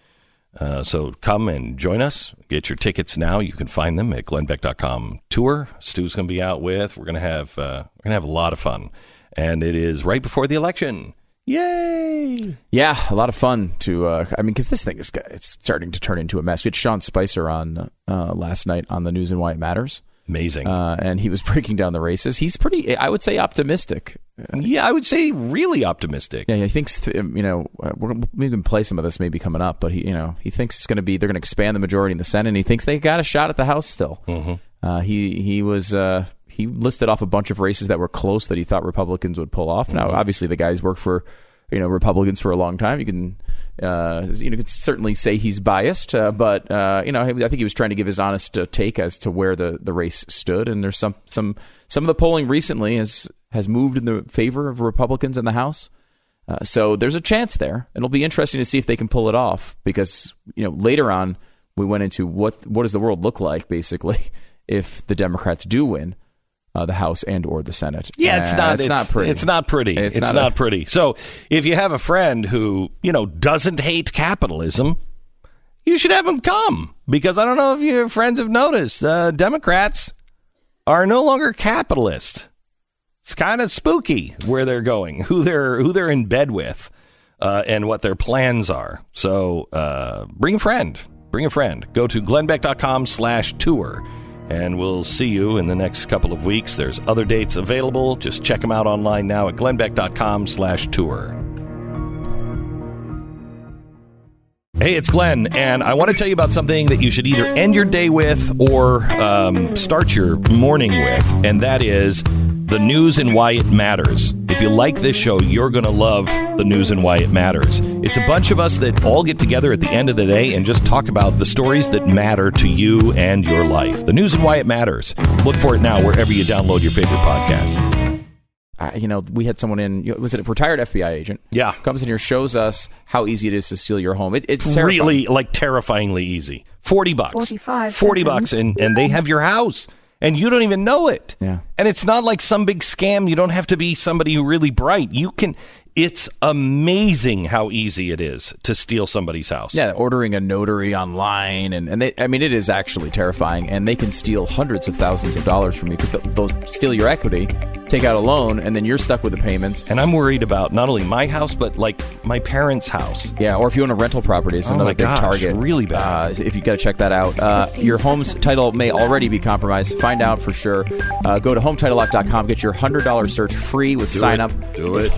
Uh, so come and join us. Get your tickets now. You can find them at glennbeck.com tour. Stu's going to be out with. We're going to have uh, we're going to have a lot of fun, and it is right before the election. Yay! Yeah, a lot of fun to. Uh, I mean, because this thing is it's starting to turn into a mess. We had Sean Spicer on uh, last night on the news and why it matters, Amazing. uh, and he was breaking down the races. He's pretty, I would say, optimistic. yeah, I would say really optimistic. Yeah, he thinks th- you know uh, we're gonna, we can play some of this maybe coming up, but he you know he thinks it's going to be they're going to expand the majority in the Senate. and He thinks they got a shot at the House still. Uh, he he was uh, he listed off a bunch of races that were close that he thought Republicans would pull off. Now, obviously, the guy's worked for you know Republicans for a long time. You can uh, you know could certainly say he's biased, uh, but uh, you know I think he was trying to give his honest uh, take as to where the, the race stood. And there's some some some of the polling recently has has moved in the favor of Republicans in the House. Uh, so there's a chance there. It'll be interesting to see if they can pull it off because you know later on we went into what what does the world look like basically if the Democrats do win uh, the House and or the Senate. Yeah, it's Uh, not. It's, not pretty. It's not pretty. It's It's, not not, a- pretty. So if you have a friend who you know doesn't hate capitalism, you should have him come because I don't know if your friends have noticed the Democrats are no longer capitalist. It's kind of spooky where they're going, who they're who they're in bed with, uh, and what their plans are. So uh, bring a friend. Bring a friend. Go to glennbeck.com slash tour and we'll see you in the next couple of weeks. There's other dates available. Just check them out online now at glennbeck.com slash tour. Hey, it's Glenn, and I want to tell you about something that you should either end your day with or um, start your morning with, and that is the news and why it matters. If you like this show, you're going to love the news and why it matters. It's a bunch of us that all get together at the end of the day and just talk about the stories that matter to you and your life. The news and why it matters. Look for it now wherever you download your favorite podcast. uh, you know, we had someone in. you know, Was it a retired FBI agent? Yeah. comes in here, shows us how easy it is to steal your home. It, it's terrifying. really like terrifyingly easy. 40 bucks. 45 40 seconds. bucks and, and they have your house and you don't even know it. Yeah. And it's not like some big scam. You don't have to be somebody who really bright. You can it's amazing how easy it is to steal somebody's house. Yeah, ordering a notary online, and, and they, I mean, it is actually terrifying. And they can steal hundreds of thousands of dollars from you because they'll steal your equity, take out a loan, and then you're stuck with the payments. And I'm worried about not only my house but like my parents' house. Yeah, or if you own a rental property, it's Oh another big gosh, target. really bad. Uh, if you got to check that out, uh, your home's title may already be compromised. Find out for sure. Uh, go to HomeTitleLock.com. Get your hundred dollar search free with sign up. Do it's it.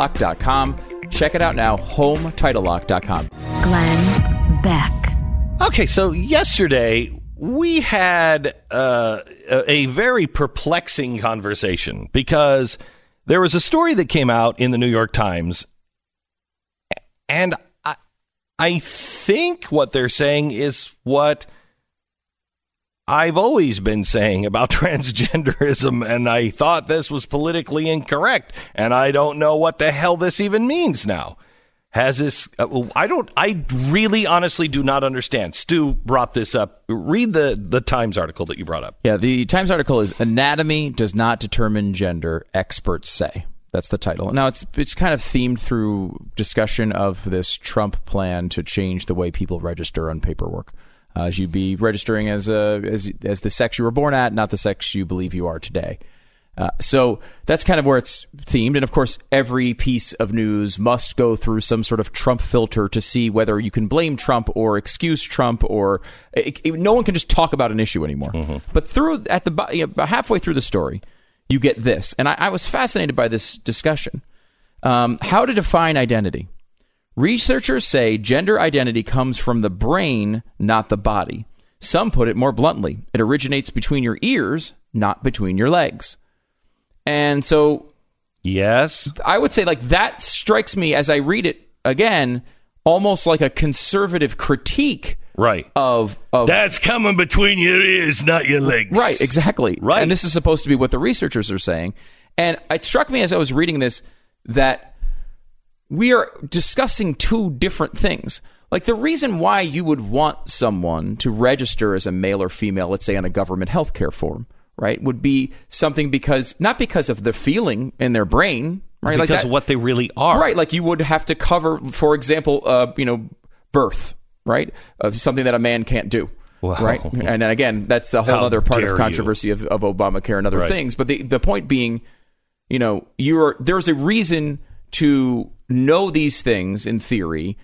HomeTitleLock.com. Check it out now. HomeTitleLock.com. Glenn Beck. Okay, so yesterday we had uh, a a very perplexing conversation because there was a story that came out in the New York Times, and I, I think what they're saying is what I've always been saying about transgenderism, and I thought this was politically incorrect, and I don't know what the hell this even means now. has this. Uh, I don't. I really, honestly, do not understand. Stu brought this up. Read the the Times article that you brought up. Yeah, the Times article is "Anatomy does not determine gender," experts say. That's the title. Now it's it's kind of themed through discussion of this Trump plan to change the way people register on paperwork. Uh, you'd be registering as a as as the sex you were born at, not the sex you believe you are today. Uh, so that's kind of where it's themed. And of course, every piece of news must go through some sort of Trump filter to see whether you can blame Trump or excuse Trump, or it, it, no one can just talk about an issue anymore. Mm-hmm. But through at the you know, halfway through the story, you get this, and I, I was fascinated by this discussion. Um, how to define identity? Researchers say gender identity comes from the brain, not the body. Some put it more bluntly: it originates between your ears, not between your legs. And so, yes, I would say like that strikes me as I read it again, almost like a conservative critique. Right. Of, of That's coming between your ears, not your legs. Right, exactly. Right. And this is supposed to be what the researchers are saying. And it struck me as I was reading this that we are discussing two different things. Like the reason why you would want someone to register as a male or female, let's say on a government healthcare form, right, would be something because not because of the feeling in their brain, right, because like of what they really are, right. Like you would have to cover, for example, uh, you know, birth, right, of something that a man can't do. Wow. Right, and again, that's a whole How other part of you. controversy of, of Obamacare and other Right. things. But the the point being, you know, you're there's a reason to know these things in theory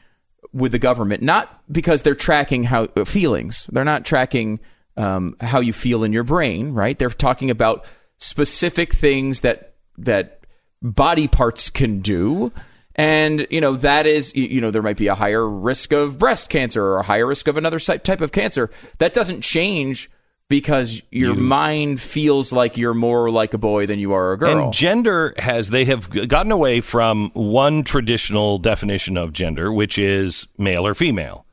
with the government, not because they're tracking how uh, feelings. They're not tracking um, how you feel in your brain, right? They're talking about specific things that that body parts can do. And you know that is you know there might be a higher risk of breast cancer or a higher risk of another type of cancer. That doesn't change because your mind feels like you're more like a boy than you are a girl. And gender has they have gotten away from one traditional definition of gender, which is male or female.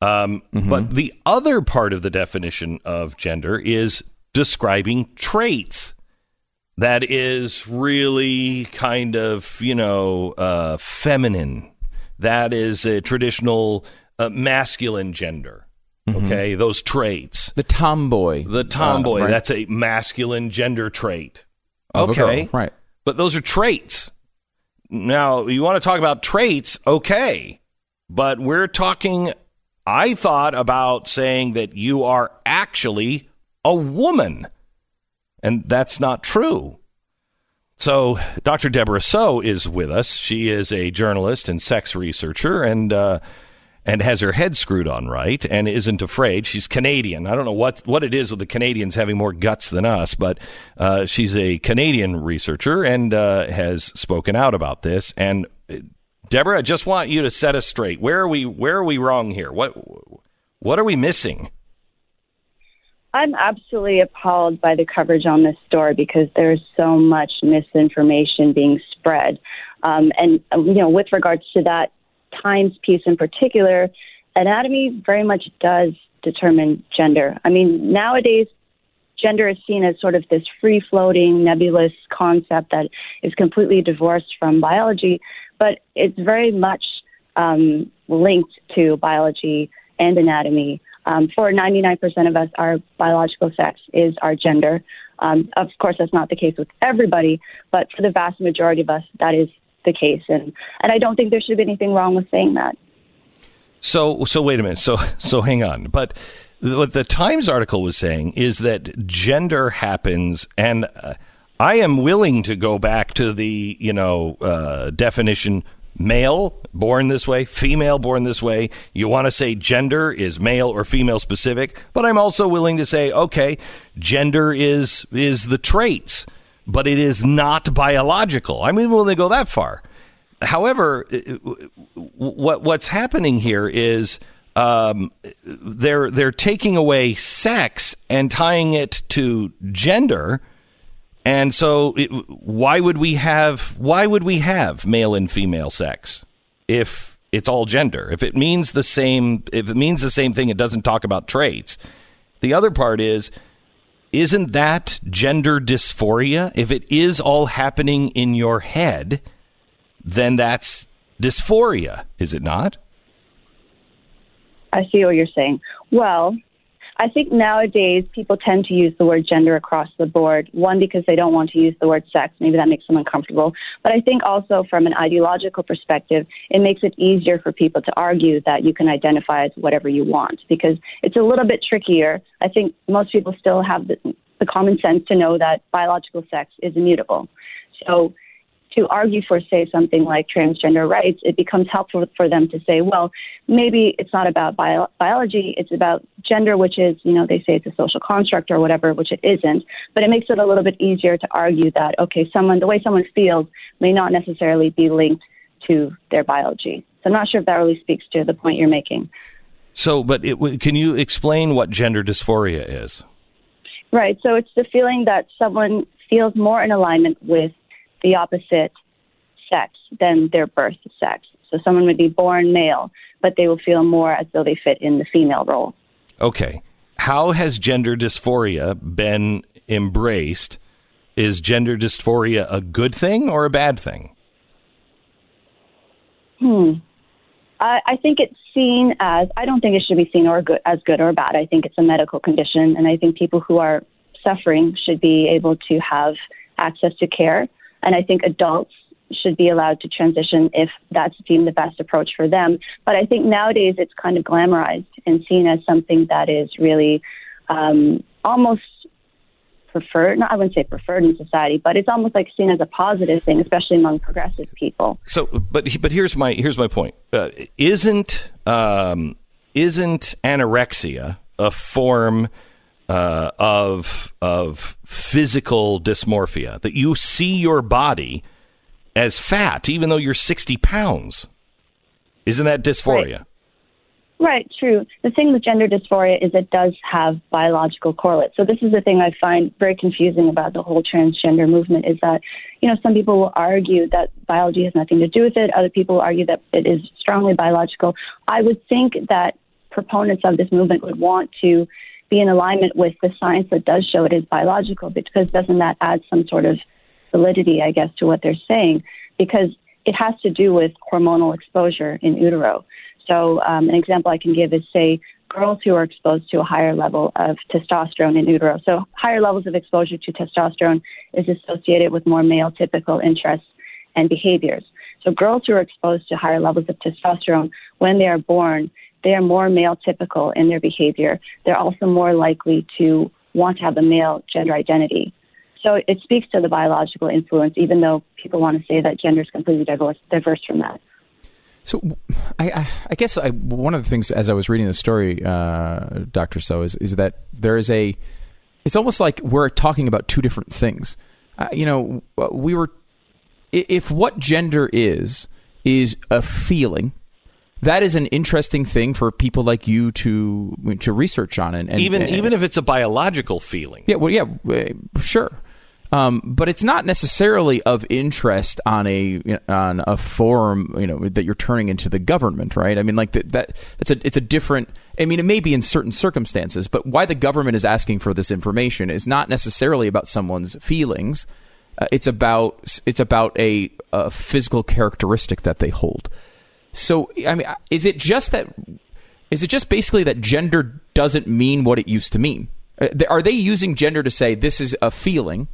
Um, But the other part of the definition of gender is describing traits. That is really kind of you know uh, feminine. That is a traditional uh, masculine gender. Okay, those traits. the tomboy, The tomboy, uh, right? that's a masculine gender trait. Of Okay. right? But those are traits. Now, you want to talk about traits, okay. But we're talking, I thought about saying that you are actually a woman. And that's not true. So, Dr. Debra Soh is with us. She is a journalist and sex researcher and uh, and has her head screwed on right and isn't afraid. She's Canadian. I don't know what what it is with the Canadians having more guts than us, but uh, she's a Canadian researcher and uh, has spoken out about this. And uh, Debra, I just want you to set us straight. Where are we? Where are we wrong here? What what are we missing? I'm absolutely appalled by the coverage on this story because there's so much misinformation being spread. Um, and, you know, with regards to that Times piece in particular, anatomy very much does determine gender. I mean, nowadays, gender is seen as sort of this free floating, nebulous concept that is completely divorced from biology, but it's very much um, linked to biology and anatomy. Um, for 99% of us, our biological sex is our gender. Um, of course, that's not the case with everybody, but for the vast majority of us, that is the case. And, and I don't think there should be anything wrong with saying that. So so wait a minute. So so hang on. But what the Times article was saying is that gender happens, and uh, I am willing to go back to the you know uh, definition male born this way, female born this way. You want to say gender is male or female specific, but I'm also willing to say okay, gender is is the traits, but it is not biological. I mean, even they go that far. However, what what's happening here is um, they're they're taking away sex and tying it to gender, and so it, why would we have why would we have male and female sex if it's all gender? If it means the same if it means the same thing, it doesn't talk about traits. The other part is isn't that gender dysphoria? If it is all happening in your head, then that's dysphoria, is it not? I see what you're saying. Well, I think nowadays people tend to use the word gender across the board. One, because they don't want to use the word sex. Maybe that makes them uncomfortable. But I think also from an ideological perspective, it makes it easier for people to argue that you can identify as whatever you want because it's a little bit trickier. I think most people still have the, the common sense to know that biological sex is immutable. So to argue for, say, something like transgender rights, it becomes helpful for them to say, well, maybe it's not about bio- biology, it's about gender, which is, you know, they say it's a social construct or whatever, which it isn't. But it makes it a little bit easier to argue that, okay, someone, the way someone feels may not necessarily be linked to their biology. So I'm not sure if that really speaks to the point you're making. So, but it, can you explain what gender dysphoria is? Right. So it's the feeling that someone feels more in alignment with the opposite sex than their birth sex. So someone would be born male, but they will feel more as though they fit in the female role. Okay. How has gender dysphoria been embraced? Is gender dysphoria a good thing or a bad thing? Hmm. I, I think it's seen as, I don't think it should be seen or good, as good or bad. I think it's a medical condition, and I think people who are suffering should be able to have access to care and I think adults should be allowed to transition if that's deemed the best approach for them. But I think nowadays it's kind of glamorized and seen as something that is really um, almost preferred. Not, I wouldn't say preferred in society, but it's almost like seen as a positive thing, especially among progressive people. So, but but here's my here's my point. Uh, isn't um, isn't anorexia a form uh, of of physical dysmorphia that you see your body as fat even though you're 60 pounds. Isn't that dysphoria? Right. right true. The thing with gender dysphoria is it does have biological correlates. So this is the thing i find very confusing about the whole transgender movement is that you know some people will argue that biology has nothing to do with it. Other people argue that it is strongly biological. I would think that proponents of this movement would want to be in alignment with the science that does show it is biological because doesn't that add some sort of validity, I guess, to what they're saying? Because it has to do with hormonal exposure in utero. So, um, an example I can give is say girls who are exposed to a higher level of testosterone in utero. So, higher levels of exposure to testosterone is associated with more male typical interests and behaviors. So, girls who are exposed to higher levels of testosterone when they are born they are more male typical in their behavior. They're also more likely to want to have a male gender identity. Soh it speaks to the biological influence, even though people want to say that gender is completely diverse, diverse from that. So, I, I guess I, one of the things as I was reading the story, uh, Doctor So, is is that there is a. It's almost like we're talking about two different things. Uh, you know, we were. If what gender is is a feeling, that is an interesting thing for people like you to to research on and, and even and, even if it's a biological feeling. Yeah, well, yeah, sure. Um, but it's not necessarily of interest on a on a forum, you know, that you're turning into the government, right? I mean, like that, that that's a it's a different. I mean, it may be in certain circumstances, but why the government is asking for this information is not necessarily about someone's feelings. Uh, it's about it's about a, a physical characteristic that they hold. So, I mean, is it just that? Is it just basically that gender doesn't mean what it used to mean? Uh, are they using gender to say this is a feeling,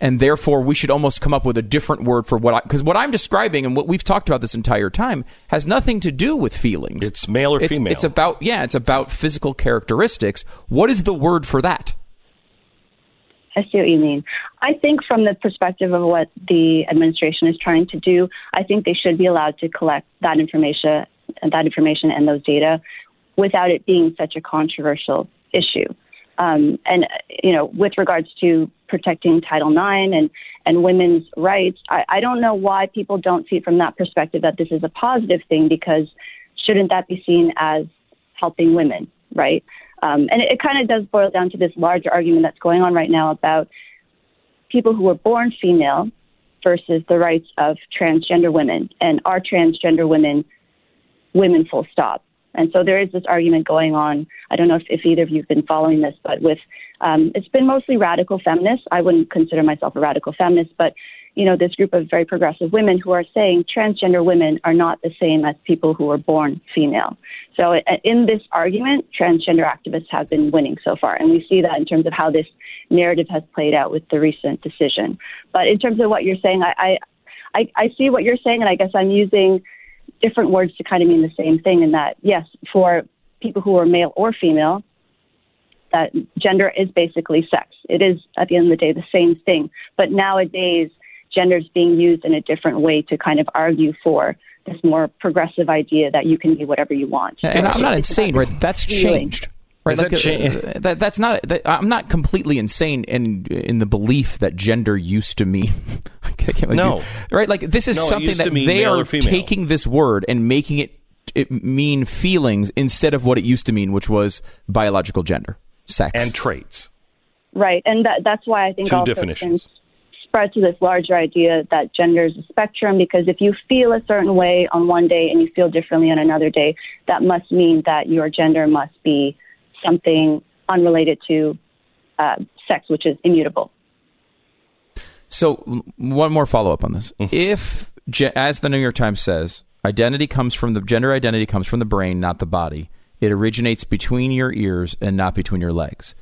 and therefore we should almost come up with a different word for what? I Because what I'm describing and what we've talked about this entire time has nothing to do with feelings. It's male or it's, female. It's about yeah, it's about physical characteristics. What is the word for that? I see what you mean. I think from the perspective of what the administration is trying to do, I think they should be allowed to collect that information, that information and those data, without it being such a controversial issue. Um, and you know, with regards to protecting Title IX and and women's rights, I, I don't know why people don't see it from that perspective that this is a positive thing because shouldn't that be seen as helping women, right? Um, and it, it kind of does boil down to this larger argument that's going on right now about people who were born female versus the rights of transgender women. And are transgender women women full stop? And so there is this argument going on. I don't know if, if either of you have been following this, but with um, it's been mostly radical feminists. I wouldn't consider myself a radical feminist, but you know, this group of very progressive women who are saying transgender women are not the same as people who were born female. So uh, in this argument, transgender activists have been winning so far, and we see that in terms of how this narrative has played out with the recent decision. But in terms of what you're saying, I, I, I see what you're saying, and I guess I'm using different words to kind of mean the same thing. In that, yes, for people who are male or female, that gender is basically sex. It is, at the end of the day, the same thing. But nowadays, gender is being used in a different way to kind of argue for this more progressive idea that you can be whatever you want. And I'm not insane, right? That's changed. Right, that like, cha- uh, that, that's not. That, I'm not completely insane in in the belief that gender used to mean. I can't No. you- right? Like this is No, something that they are taking this word and making it it mean feelings instead of what it used to mean, which was biological gender, sex, and traits. Right, and that, that's why I think Two also definitions. can spread to this larger idea that gender is a spectrum. Because if you feel a certain way on one day and you feel differently on another day, that must mean that your gender must be something unrelated to uh, sex, which is immutable. So, one more follow up on this. If, as the New York Times says, identity comes from the gender identity comes from the brain, not the body. It originates between your ears and not between your legs.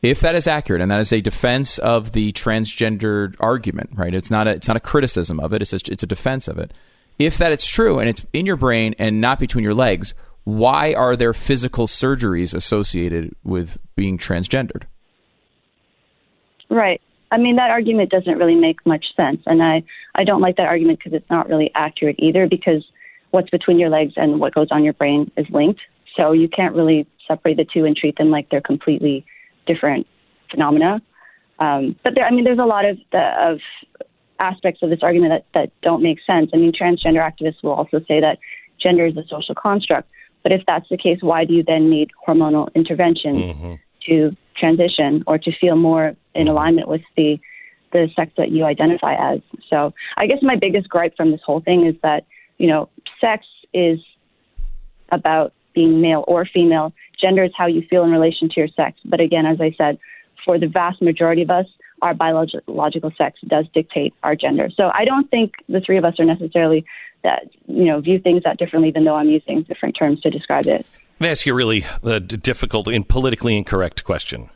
If that is accurate, and that is a defense of the transgendered argument, right? It's not a it's not a criticism of it. It's just, it's a defense of it. If that is true and it's in your brain and not between your legs, why are there physical surgeries associated with being transgendered? Right. I mean, that argument doesn't really make much sense. And I, I don't like that argument because it's not really accurate either, because what's between your legs and what goes on your brain is linked. So you can't really separate the two and treat them like they're completely different phenomena. Um, but there, I mean, there's a lot of, the, of aspects of this argument that, that don't make sense. I mean, transgender activists will also say that gender is a social construct. But if that's the case, why do you then need hormonal intervention mm-hmm. to transition or to feel more in mm-hmm. alignment with the the sex that you identify as? So I guess my biggest gripe from this whole thing is that you know sex is about being male or female. Gender is how you feel in relation to your sex. But again, as I said, for the vast majority of us, our biological sex does dictate our gender. So I don't think the three of us are necessarily that you know view things that differently, even though I'm using different terms to describe it. Let me ask you a really uh, difficult and politically incorrect question.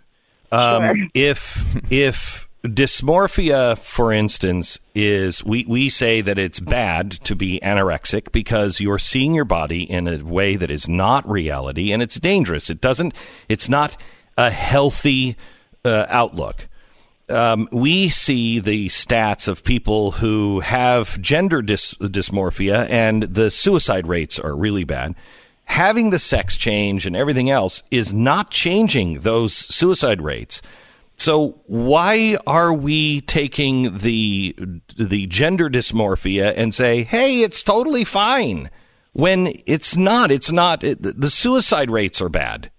Um, Sure. If if dysmorphia, for instance, is we, we say that it's bad to be anorexic because you're seeing your body in a way that is not reality and it's dangerous. It doesn't. It's not a healthy uh, outlook. Um, we see the stats of people who have gender dys- dysmorphia and the suicide rates are really bad. Having the sex change and everything else is not changing those suicide rates. So why are we taking the the gender dysmorphia and say, "Hey, it's totally fine," when it's not? It's not. It, the suicide rates are bad.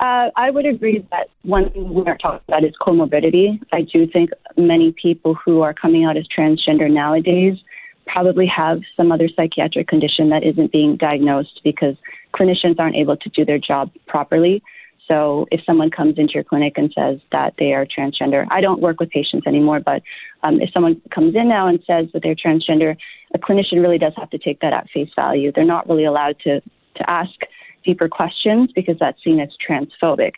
Uh, I would agree that one thing we are talking about is comorbidity. I do think many people who are coming out as transgender nowadays probably have some other psychiatric condition that isn't being diagnosed because clinicians aren't able to do their job properly. So if someone comes into your clinic and says that they are transgender, I don't work with patients anymore, but um, if someone comes in now and says that they're transgender, a clinician really does have to take that at face value. They're not really allowed to, to ask deeper questions because that's seen as transphobic.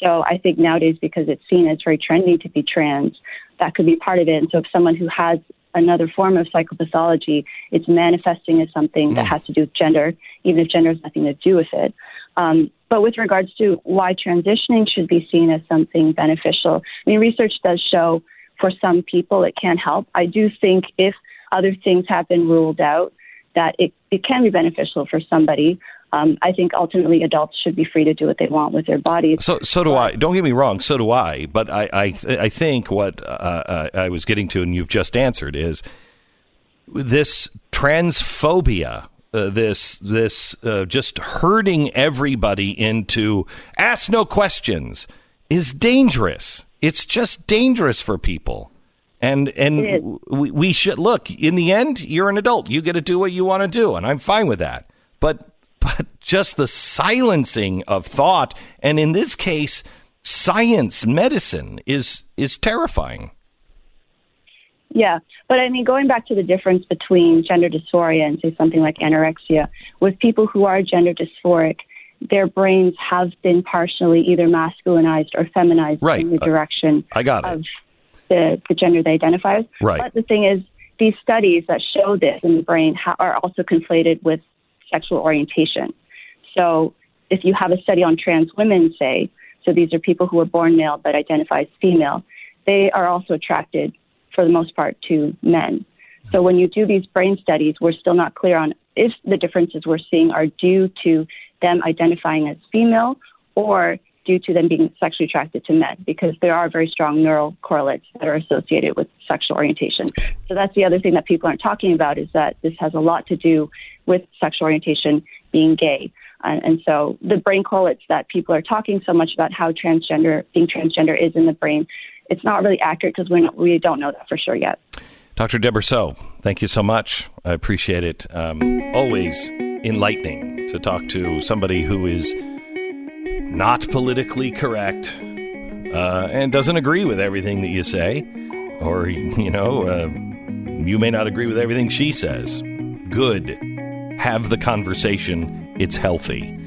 So I think nowadays, because it's seen as very trendy to be trans, that could be part of it. And so if someone who has another form of psychopathology, it's manifesting as something that has to do with gender, even if gender has nothing to do with it. Um, but with regards to why transitioning should be seen as something beneficial, I mean, research does show for some people it can help. I do think if other things have been ruled out, that it, it can be beneficial for somebody. Um, I think ultimately adults should be free to do what they want with their bodies. So, so do I. Don't get me wrong. So do I. But I, I, I think what uh, uh, I was getting to, and you've just answered, is this transphobia. Uh, this, this, uh, just herding everybody into ask no questions is dangerous. It's just dangerous for people. And and we, we should look. In the end, you're an adult. You get to do what you want to do, and I'm fine with that. But but just the silencing of thought, and in this case, science, medicine is is terrifying. Yeah, but I mean, going back to the difference between gender dysphoria and say something like anorexia, with people who are gender dysphoric, their brains have been partially either masculinized or feminized Right. in the Uh, direction I got it. of the, the gender they identify as. Right. But the thing is, these studies that show this in the brain ha- are also conflated with sexual orientation. So if you have a study on trans women, say, so these are people who are born male but identify as female, they are also attracted, for the most part, to men. So when you do these brain studies, we're still not clear on if the differences we're seeing are due to them identifying as female or due to them being sexually attracted to men, because there are very strong neural correlates that are associated with sexual orientation. So that's the other thing that people aren't talking about is that this has a lot to do with sexual orientation being gay. And, so the brain correlates that people are talking so much about how transgender, being transgender is in the brain, it's not really accurate because we we don't know that for sure yet. Dr. Debra Soh, thank you so much. I appreciate it. Um, always enlightening to talk to somebody who is not politically correct uh, and doesn't agree with everything that you say, or, you know, uh, you may not agree with everything she says. Good. Have the conversation. It's healthy.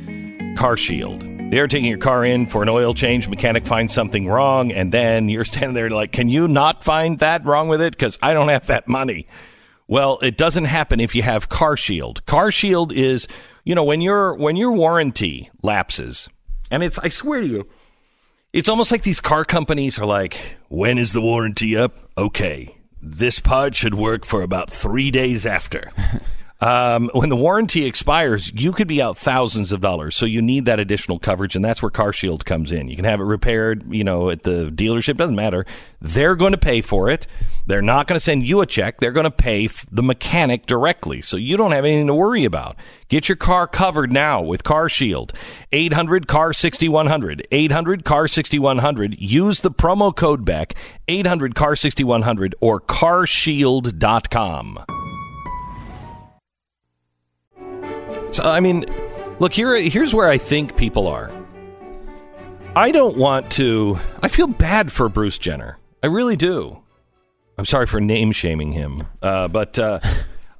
Car Shield. They're taking your car in for an oil change. Mechanic finds something wrong, and then you're standing there like, "Can you not find that wrong with it? Because I don't have that money." Well, it doesn't happen if you have Car Shield. Car Shield is, you know, when your when your warranty lapses, and it's I swear to you, it's almost like these car companies are like, "When is the warranty up?" Okay, this part should work for about three days after. Um, when the warranty expires, you could be out thousands of dollars. So you need that additional coverage, and that's where Car Shield comes in. You can have it repaired, you know, at the dealership. Doesn't matter. They're going to pay for it. They're not going to send you a check. They're going to pay the mechanic directly. So you don't have anything to worry about. Get your car covered now with Car Shield. 800 Car 6100. 800 Car 6100. Use the promo code Beck 800 Car 6100 or carshield.com. So I mean, look here. Here's where I think people are. I don't want to. I feel bad for Bruce Jenner. I really do. I'm sorry for name shaming him, uh, but uh,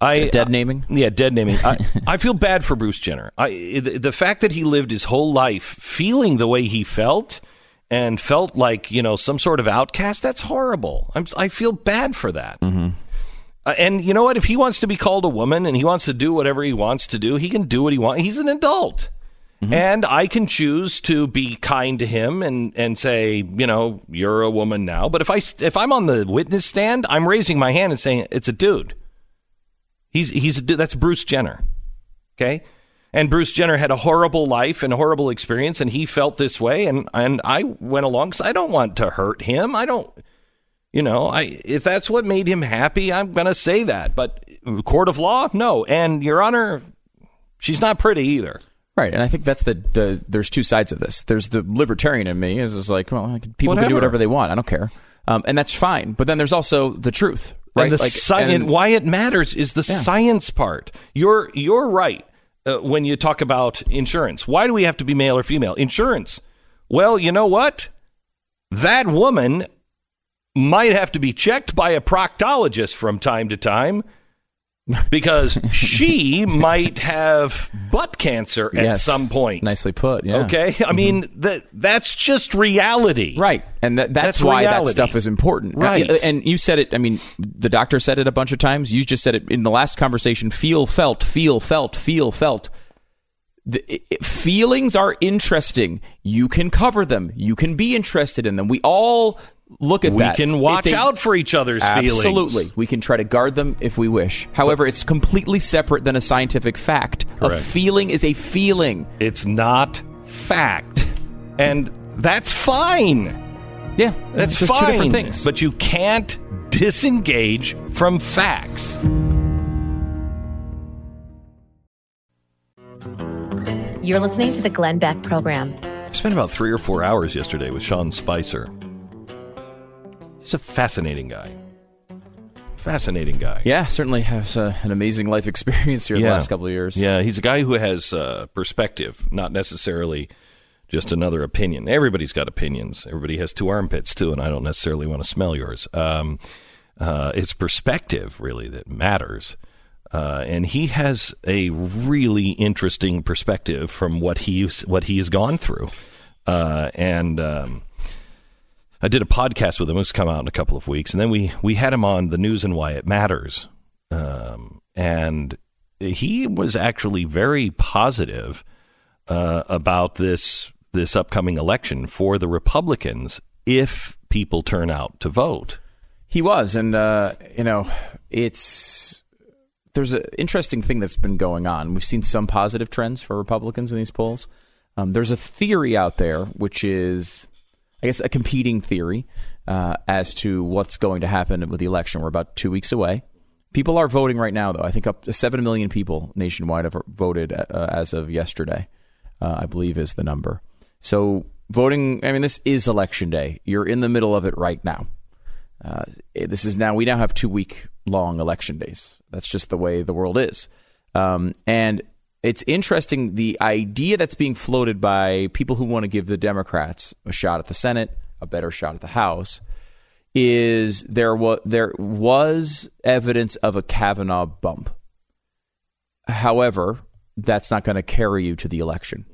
I Dead naming? Yeah, dead naming. I, I feel bad for Bruce Jenner. I the, the fact that he lived his whole life feeling the way he felt and felt like you know some sort of outcast. That's horrible. I'm, I feel bad for that. Uh, and you know what? If he wants to be called a woman and he wants to do whatever he wants to do, he can do what he wants. He's an adult. And I can choose to be kind to him and, and say, you know, you're a woman now. But if I if I'm on the witness stand, I'm raising my hand and saying it's a dude. He's he's a dude. That's Bruce Jenner. Okay? And Bruce Jenner had a horrible life and a horrible experience and he felt this way and and I went along cuz I don't want to hurt him. I don't you know, I if that's what made him happy, I'm going to say that. But court of law? No. And your honor, she's not pretty either. Right, and I think that's the, the there's two sides of this. There's the libertarian in me is is like, well, people can do whatever they want. I don't care, um, and that's fine. But then there's also the truth, right? And the Like, science, and- why it matters is the Yeah. science part. You're you're right uh, when you talk about insurance. Why do we have to be male or female? Insurance. Well, you know what? That woman might have to be checked by a proctologist from time to time because she might have butt cancer at Yes, some point. nicely put. Yeah. Okay, I mean that that's just reality. Right, and that, that's, That's why reality. that stuff is important. Right. Uh, and you said it. I mean, the doctor said it a bunch of times. You just said it in the last conversation. Feel, felt, feel, felt, feel, felt. The, i- i- feelings are interesting. You can cover them. You can be interested in them. We all look at We that. We can watch a- out for each other's feelings. Absolutely. We can try to guard them if we wish. However, it's completely separate than a scientific fact. A feeling is a feeling. It's not fact, and that's fine. Yeah, That's just fine. two different things. But you can't disengage from facts. You're listening to the Glenn Beck Program. I spent about three or four hours yesterday with Sean Spicer. He's a fascinating guy. Fascinating guy. Yeah, certainly has uh, an amazing life experience here in the last couple of years. Yeah, he's a guy who has uh, perspective, not necessarily just another opinion. Everybody's got opinions. Everybody has two armpits too, and I don't necessarily want to smell yours. Um, Uh, it's perspective really that matters. Uh, and he has a really interesting perspective from what he's what he has gone through. Uh, and um, I did a podcast with him. It's come out in a couple of weeks, and then we we had him on the news and why it matters. Um, and he was actually very positive uh, about this this upcoming election for the Republicans if people turn out to vote. He was, and uh, you know, it's there's an interesting thing that's been going on. We've seen some positive trends for Republicans in these polls. Um, there's a theory out there, which is, I guess, a competing theory uh, as to what's going to happen with the election. We're about two weeks away. People are voting right now, though. I think up to seven million people nationwide have voted uh, as of yesterday. Uh, I believe is the number. So voting. I mean, this is election day. You're in the middle of it right now. Uh, this is now we now have two week long election days. That's just the way the world is. Um, and it's interesting the idea that's being floated by people who want to give the Democrats a shot at the Senate, a better shot at the House, is there was there was evidence of a Kavanaugh bump. However, that's not going to carry you to the election.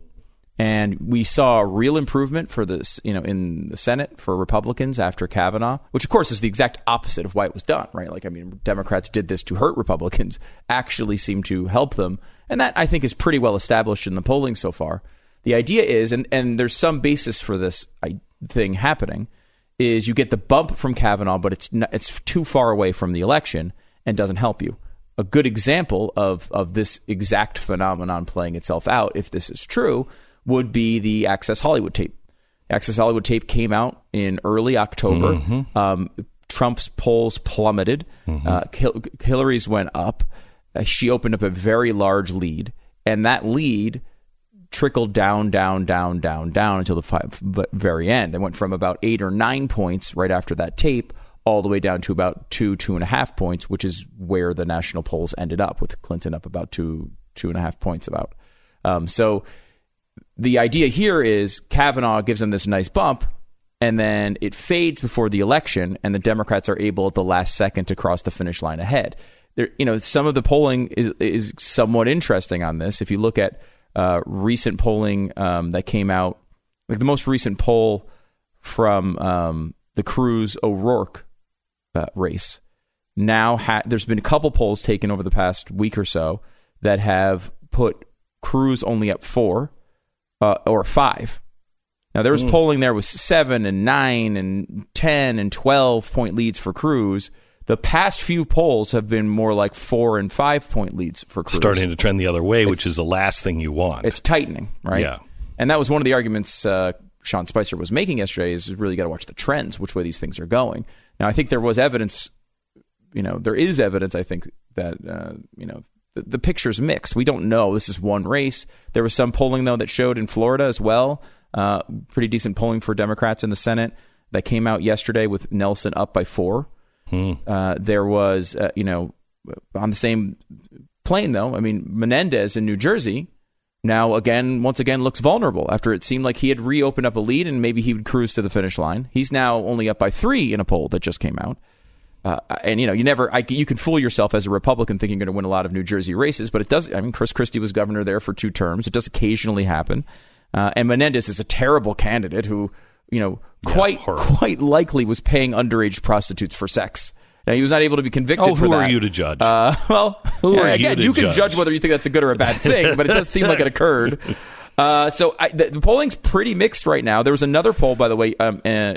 And we saw a real improvement for this, you know, in the Senate for Republicans after Kavanaugh, which of course is the exact opposite of why it was done, right? Like, I mean, Democrats did this to hurt Republicans, actually seemed to help them. And that I think is pretty well established in the polling so far. The idea is, and, and there's some basis for this thing happening, is you get the bump from Kavanaugh, but it's not, it's too far away from the election and doesn't help you. A good example of, of this exact phenomenon playing itself out, if this is true, would be the Access Hollywood tape. Access Hollywood tape came out in early October. Mm-hmm. Um, Trump's polls plummeted. Mm-hmm. Uh, Hillary's went up. Uh, she opened up a very large lead, and that lead trickled down, down, down, down, down until the five, very end. It went from about eight or nine points right after that tape all the way down to about two, two and a half points, which is where the national polls ended up, with Clinton up about two, two and a half points about. Um, so the idea here is Kavanaugh gives them this nice bump, and then it fades before the election, and the Democrats are able at the last second to cross the finish line ahead. There, you know, some of the polling is is somewhat interesting on this. If you look at uh, recent polling um, that came out, like the most recent poll from um, the Cruz O'Rourke uh, race, now ha- there's been a couple polls taken over the past week or so that have put Cruz only up four uh, or five. Now there was mm. polling there was seven and nine and ten and twelve point leads for Cruz. The past few polls have been more like four and five point leads for Cruz. Starting to trend the other way, it's, which is the last thing you want. It's tightening, right? Yeah. And that was one of the arguments uh, Sean Spicer was making yesterday is really got to watch the trends, which way these things are going. Now, I think there was evidence, you know, there is evidence, I think, that, uh, you know, the, the picture's mixed. We don't know. This is one race. There was some polling though that showed in Florida as well. Uh, pretty decent polling for Democrats in the Senate that came out yesterday with Nelson up by four. Hmm. Uh, there was, uh, you know, on the same plane though. I mean, Menendez in New Jersey now again, once again, looks vulnerable after it seemed like he had reopened up a lead and maybe he would cruise to the finish line. He's now only up by three in a poll that just came out. Uh, and you know, you never, I, you can fool yourself as a Republican thinking you're going to win a lot of New Jersey races, but it does. I mean, Chris Christie was governor there for two terms. It does occasionally happen. Uh, and Menendez is a terrible candidate who, you know, quite yeah, quite likely was paying underage prostitutes for sex. Now he was not able to be convicted. Oh, who are you to judge? Uh, well, who yeah, are again, you, you can judge? judge whether you think that's a good or a bad thing, but it does seem like it occurred. Uh, so I, the, the, polling's pretty mixed right now. There was another poll, by the way. Um, uh,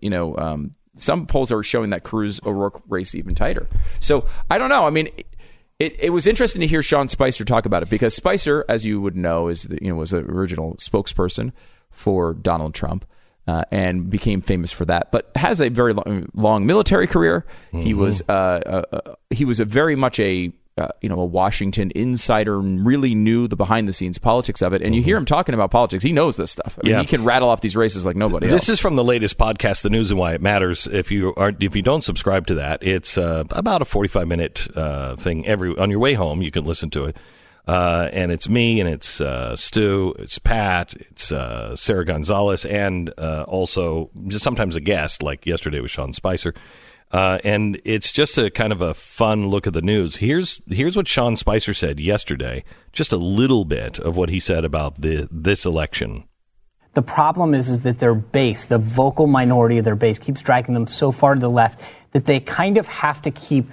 you know, um, some polls are showing that Cruz O'Rourke race even tighter. So I don't know. I mean, it, it was interesting to hear Sean Spicer talk about it because Spicer, as you would know, is the, you know was the original spokesperson for Donald Trump. Uh, and became famous for that, but has a very long, long military career. Mm-hmm. He was uh, uh, uh, he was a very much a uh, you know, a Washington insider really knew the behind the scenes politics of it. And you hear him talking about politics. He knows this stuff. I mean, yeah. he can rattle off these races like nobody this else. is from the latest podcast, The News and Why It Matters. If you are, if you don't subscribe to that, it's uh, about a 45 minute uh, thing every, on your way home. You can listen to it. Uh, and it's me, and it's uh, Stu, it's Pat, it's uh, Sara Gonzales, and uh, also just sometimes a guest, like yesterday was Sean Spicer. Uh, and it's just a kind of a fun look at the news. Here's here's what Sean Spicer said yesterday. Just a little bit of what he said about the this election. The problem is, is that their base, the vocal minority of their base, keeps dragging them so far to the left that they kind of have to keep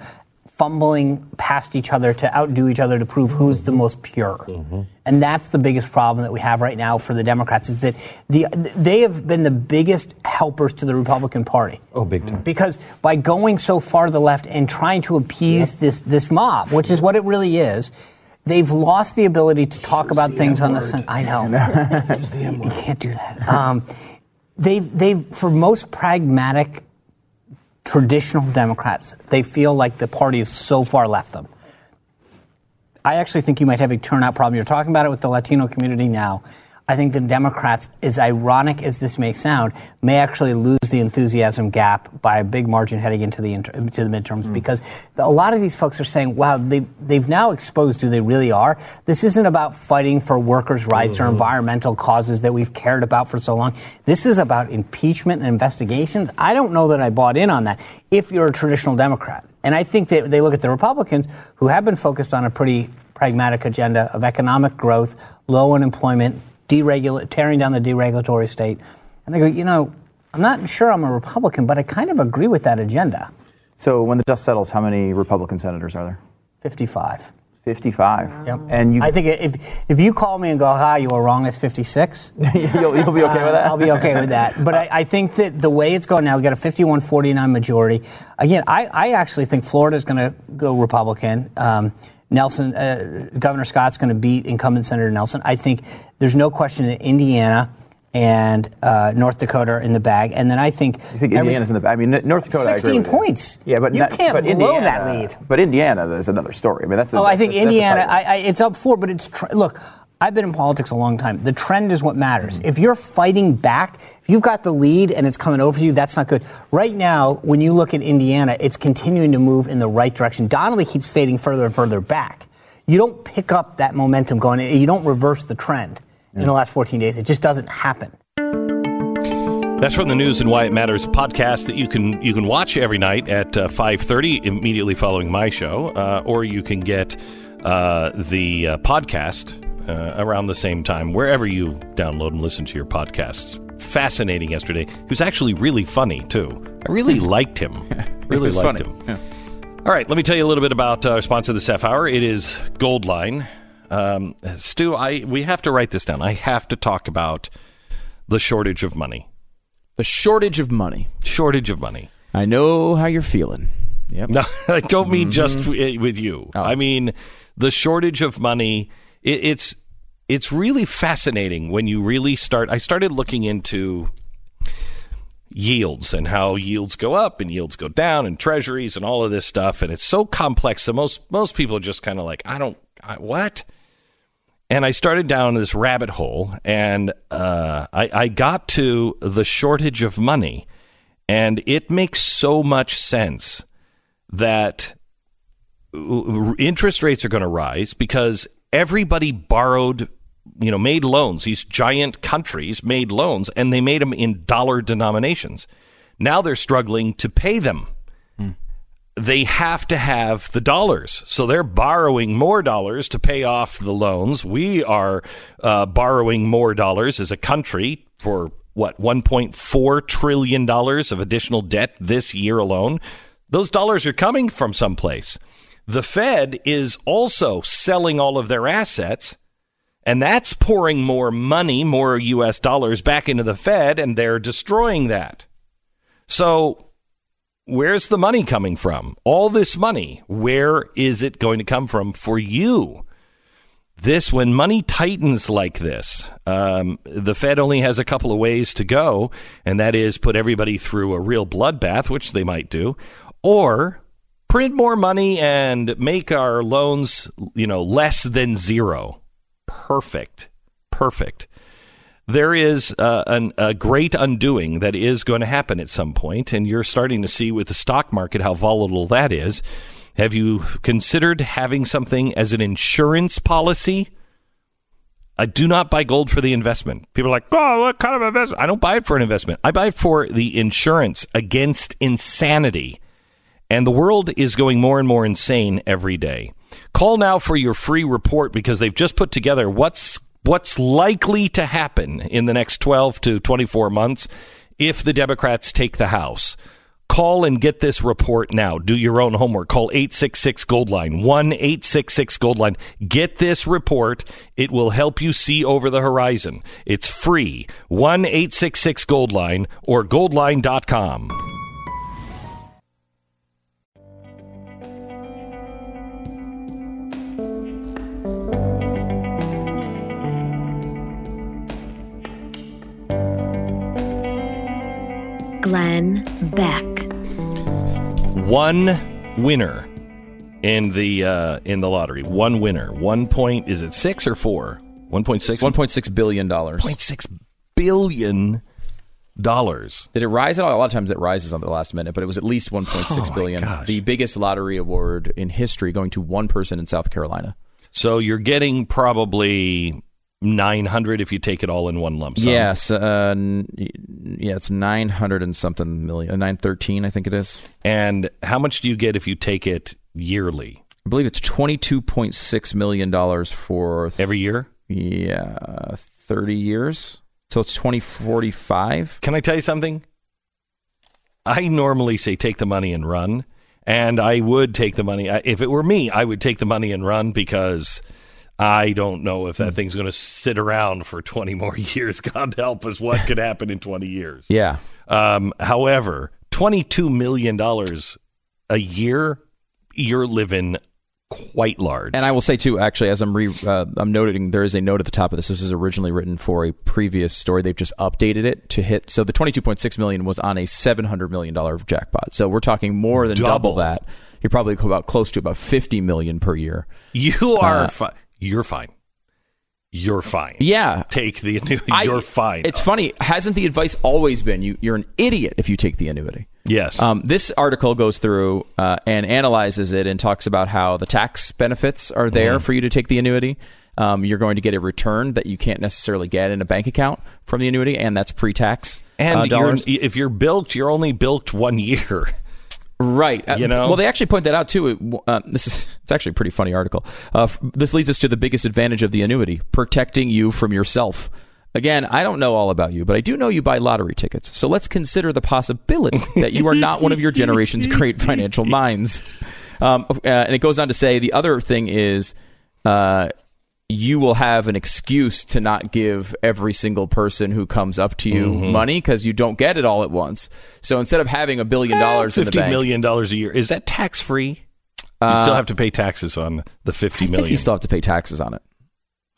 fumbling past each other to outdo each other to prove who's the most pure. Mm-hmm. And that's the biggest problem that we have right now for the Democrats is that the they have been the biggest helpers to the Republican Party. Oh, big time. Because by going so far to the left and trying to appease yep. this this mob, which is what it really is, they've lost the ability to talk about things on the sun. I know. you can't do that. Um, they've they've for most pragmatic traditional Democrats, they feel like the party is so far left them. I actually think you might have a turnout problem. You're talking about it with the Latino community now. I think the Democrats, as ironic as this may sound, may actually lose the enthusiasm gap by a big margin heading into the inter- into the midterms mm. because a lot of these folks are saying, "Wow, they they've now exposed who they really are." This isn't about fighting for workers' rights mm-hmm. or environmental causes that we've cared about for so long. This is about impeachment and investigations. I don't know that I bought in on that. If you're a traditional Democrat, and I think that they look at the Republicans who have been focused on a pretty pragmatic agenda of economic growth, low unemployment deregulate, tearing down the deregulatory state. And they go, you know, I'm not sure I'm a Republican, but I kind of agree with that agenda. So when the dust settles, how many Republican senators are there? 55. 55. Yep. And you, I think if if you call me and go, "Hi, you were wrong," it's 56. you'll, you'll, be okay with that. Uh, I'll be okay with that. But I, I, think that the way it's going now, we've got a 51-49 majority. Again, I, I actually think Florida is going to go Republican. Um, Nelson, uh, Governor Scott's going to beat incumbent Senator Nelson. I think there's no question that Indiana and uh, North Dakota are in the bag, and then I think you think Indiana's every, in the bag. I mean, North Dakota, sixteen points. Yeah, but you not, can't but blow Indiana, that lead. But Indiana, there's another story. I mean, that's. A, oh, I think that's, Indiana. That's I, I, it's up four, but it's tr- look. I've been in politics a long time. The trend is what matters. Mm-hmm. If you're fighting back, if you've got the lead and it's coming over you, that's not good. Right now, when you look at Indiana, it's continuing to move in the right direction. Donnelly keeps fading further and further back you don't pick up that momentum going, you don't reverse the trend yeah. in the last 14 days. It just doesn't happen. That's from the News and Why It Matters podcast that you can you can watch every night at uh, 5:30 immediately following my show, uh, or you can get uh, the uh, podcast uh, around the same time wherever you download and listen to your podcasts. Fascinating yesterday. He was actually really funny too. I really liked him. Really liked funny. him. Yeah. All right, let me tell you a little bit about our sponsor this half hour. It is Goldline. Um, Stu, I we have to write this down. I have to talk about the shortage of money. The shortage of money. Shortage of money. I know how you're feeling. Yep. No, I don't mean mm-hmm. just with you. Oh. I mean the shortage of money. It, it's it's really fascinating when you really start. I started looking into yields and how yields go up and yields go down and treasuries and all of this stuff and it's so complex that most most people are just kind of like I don't I, what and I started down this rabbit hole and uh, I, I got to the shortage of money and it makes so much sense that interest rates are going to rise because everybody borrowed you know, made loans. These giant countries made loans and they made them in dollar denominations. Now they're struggling to pay them. Hmm. They have to have the dollars. So they're borrowing more dollars to pay off the loans. We are uh, borrowing more dollars as a country for what, $1.4 trillion of additional debt this year alone. Those dollars are coming from someplace. The Fed is also selling all of their assets and that's pouring more money, more US dollars back into the Fed, and they're destroying that. So, where's the money coming from? All this money, where is it going to come from for you? This, when money tightens like this, um, the Fed only has a couple of ways to go, and that is put everybody through a real bloodbath, which they might do, or print more money and make our loans, you know, less than zero perfect. Perfect. There is uh, an, a great undoing that is going to happen at some point, and you're starting to see with the stock market how volatile that is. Have you considered having something as an insurance policy? I do not buy gold for the investment. People are like, oh, what kind of investment? I don't buy it for an investment. I buy it for the insurance against insanity. And the world is going more and more insane every day. Call now for your free report because they've just put together what's what's likely to happen in the next 12 to 24 months if the Democrats take the House. Call and get this report now. Do your own homework. Call 866 Gold Line, 1 866 Gold Line. Get this report. It will help you see over the horizon. It's free. 1 866 Gold Line or goldline.com. Glenn Beck. One winner in the uh, in the lottery. One winner. One point. Is it six or four? One point six. One point six billion dollars. point six billion dollars. Did it rise at all? A lot of times it rises on the last minute, but it was at least one point six oh billion. gosh. The biggest lottery award in history, going to one person in South Carolina. So you're getting probably nine hundred if you take it all in one lump sum. Yes, uh, yeah, it's nine hundred and something million, nine thirteen, I think it is. And how much do you get if you take it yearly? I believe it's twenty two point six million dollars for Every year? yeah thirty years. So it's twenty forty five. Can I tell you something? I normally say take the money and run, and I would take the money. If it were me, I would take the money and run because I don't know if that thing's going to sit around for 20 more years. God help us, what could happen in 20 years? Yeah, Um, however, $22 million a year, you're living quite large. And I will say too, actually, as I'm re, uh, I'm noting, there is a note at the top of this. This was originally written for a previous story. They've just updated it to hit. So the 22.6 million was on a 700 million dollar jackpot. So we're talking more than double, Double. that. You're probably about close to about 50 million per year. you are Uh, fi- you're fine. You're fine. Yeah. Take the annuity. I- You're fine. It's funny. Hasn't the advice always been you, you're an idiot if you take the annuity? yes. Um, this article goes through uh, and analyzes it and talks about how the tax benefits are there Mm. for you to take the annuity. Um, you're going to get a return that you can't necessarily get in a bank account from the annuity, and that's pre-tax and uh, you're, if you're bilked, you're only bilked one year. Right. Uh, You know? Well, they actually point that out too. Uh, this is it's actually a pretty funny article. Uh, this leads us to the biggest advantage of the annuity: protecting you from yourself. Again, I don't know all about you, but I do know you buy lottery tickets. So let's consider the possibility that you are not one of your generation's great financial minds. Um, uh, and it goes on to say the other thing is. Uh, you will have an excuse to not give every single person who comes up to you Mm-hmm. money because you don't get it all at once. So instead of having a billion dollars in the Fifty bank, million dollars a year. Is that tax free? You still have to pay taxes on the fifty Uh, I million. you still have to pay taxes on it.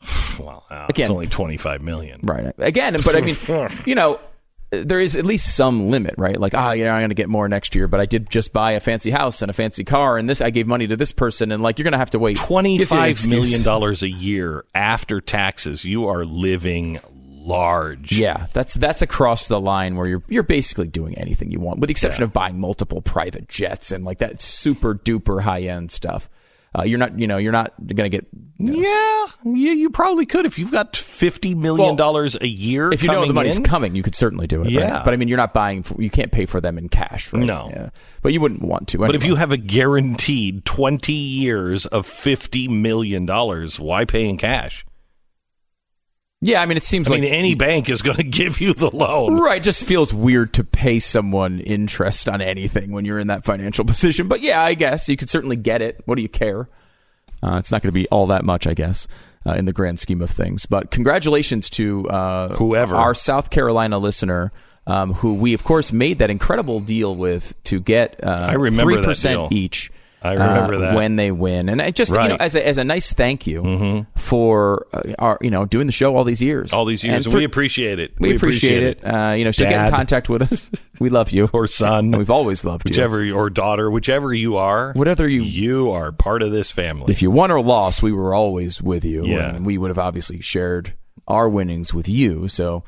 well, uh, Again- it's only twenty five million. Right. Again, but I mean, you know, there is at least some limit, right? Like, ah, yeah, I'm going to get more next year, but I did just buy a fancy house and a fancy car, and this I gave money to this person, and like, you're going to have to wait. Twenty Gives you an five million dollars a year after taxes. You are living large. Yeah, that's that's across the line where you're you're basically doing anything you want, with the exception of buying multiple private jets and like that super duper high end stuff. Uh, you're not, you know, you're not going to get. you know, Yeah, yeah, you probably could if you've got fifty million dollars a year. if you know the money's in. coming, you could certainly do it. right? Yeah. but I mean, you're not buying. For, you can't pay for them in cash. Right? No. yeah. but you wouldn't want to. But if you have a guaranteed twenty years of fifty million dollars, why pay in cash? Yeah, I mean, it seems I like mean, any bank is going to give you the loan. Right, just feels weird to pay someone interest on anything when you're in that financial position. But yeah, I guess you could certainly get it. What do you care? Uh, it's not going to be all that much, I guess, uh, in the grand scheme of things. But congratulations to uh, Whoever. our South Carolina listener. Um, who we of course made that incredible deal with to get uh, I remember that percent deal. each. I remember uh, that. when they win, and I just you know Mm-hmm. as a, as a nice thank you for uh, our you know doing the show all these years, All these years, And for- we appreciate it. we, appreciate, it. Uh, you know, so get in contact with us. We love you. Or son, We've always loved you. whichever or daughter, whichever you are, Whatever you- you are part of this family. If you won or lost, we were always with you. Yeah. And we would have obviously shared our winnings with you. So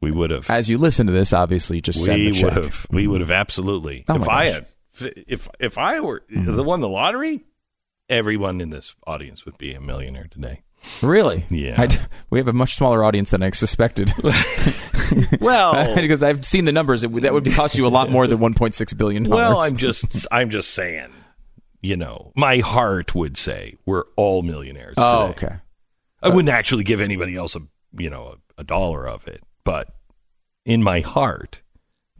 we would have. as you listen to this, obviously just send we would have. We would have absolutely. Oh if I gosh. had, if if I were Mm-hmm. the won the lottery, everyone in this audience would be a millionaire today. Really? Yeah. I d- we have a much smaller audience than I suspected. Well, because I've seen the numbers, it, that would cost you a lot more than 1.6 billion. well, I'm just I'm just saying. You know, my heart would say we're all millionaires. Oh, today. okay. I wouldn't actually give anybody else a you know a, a dollar of it, but in my heart,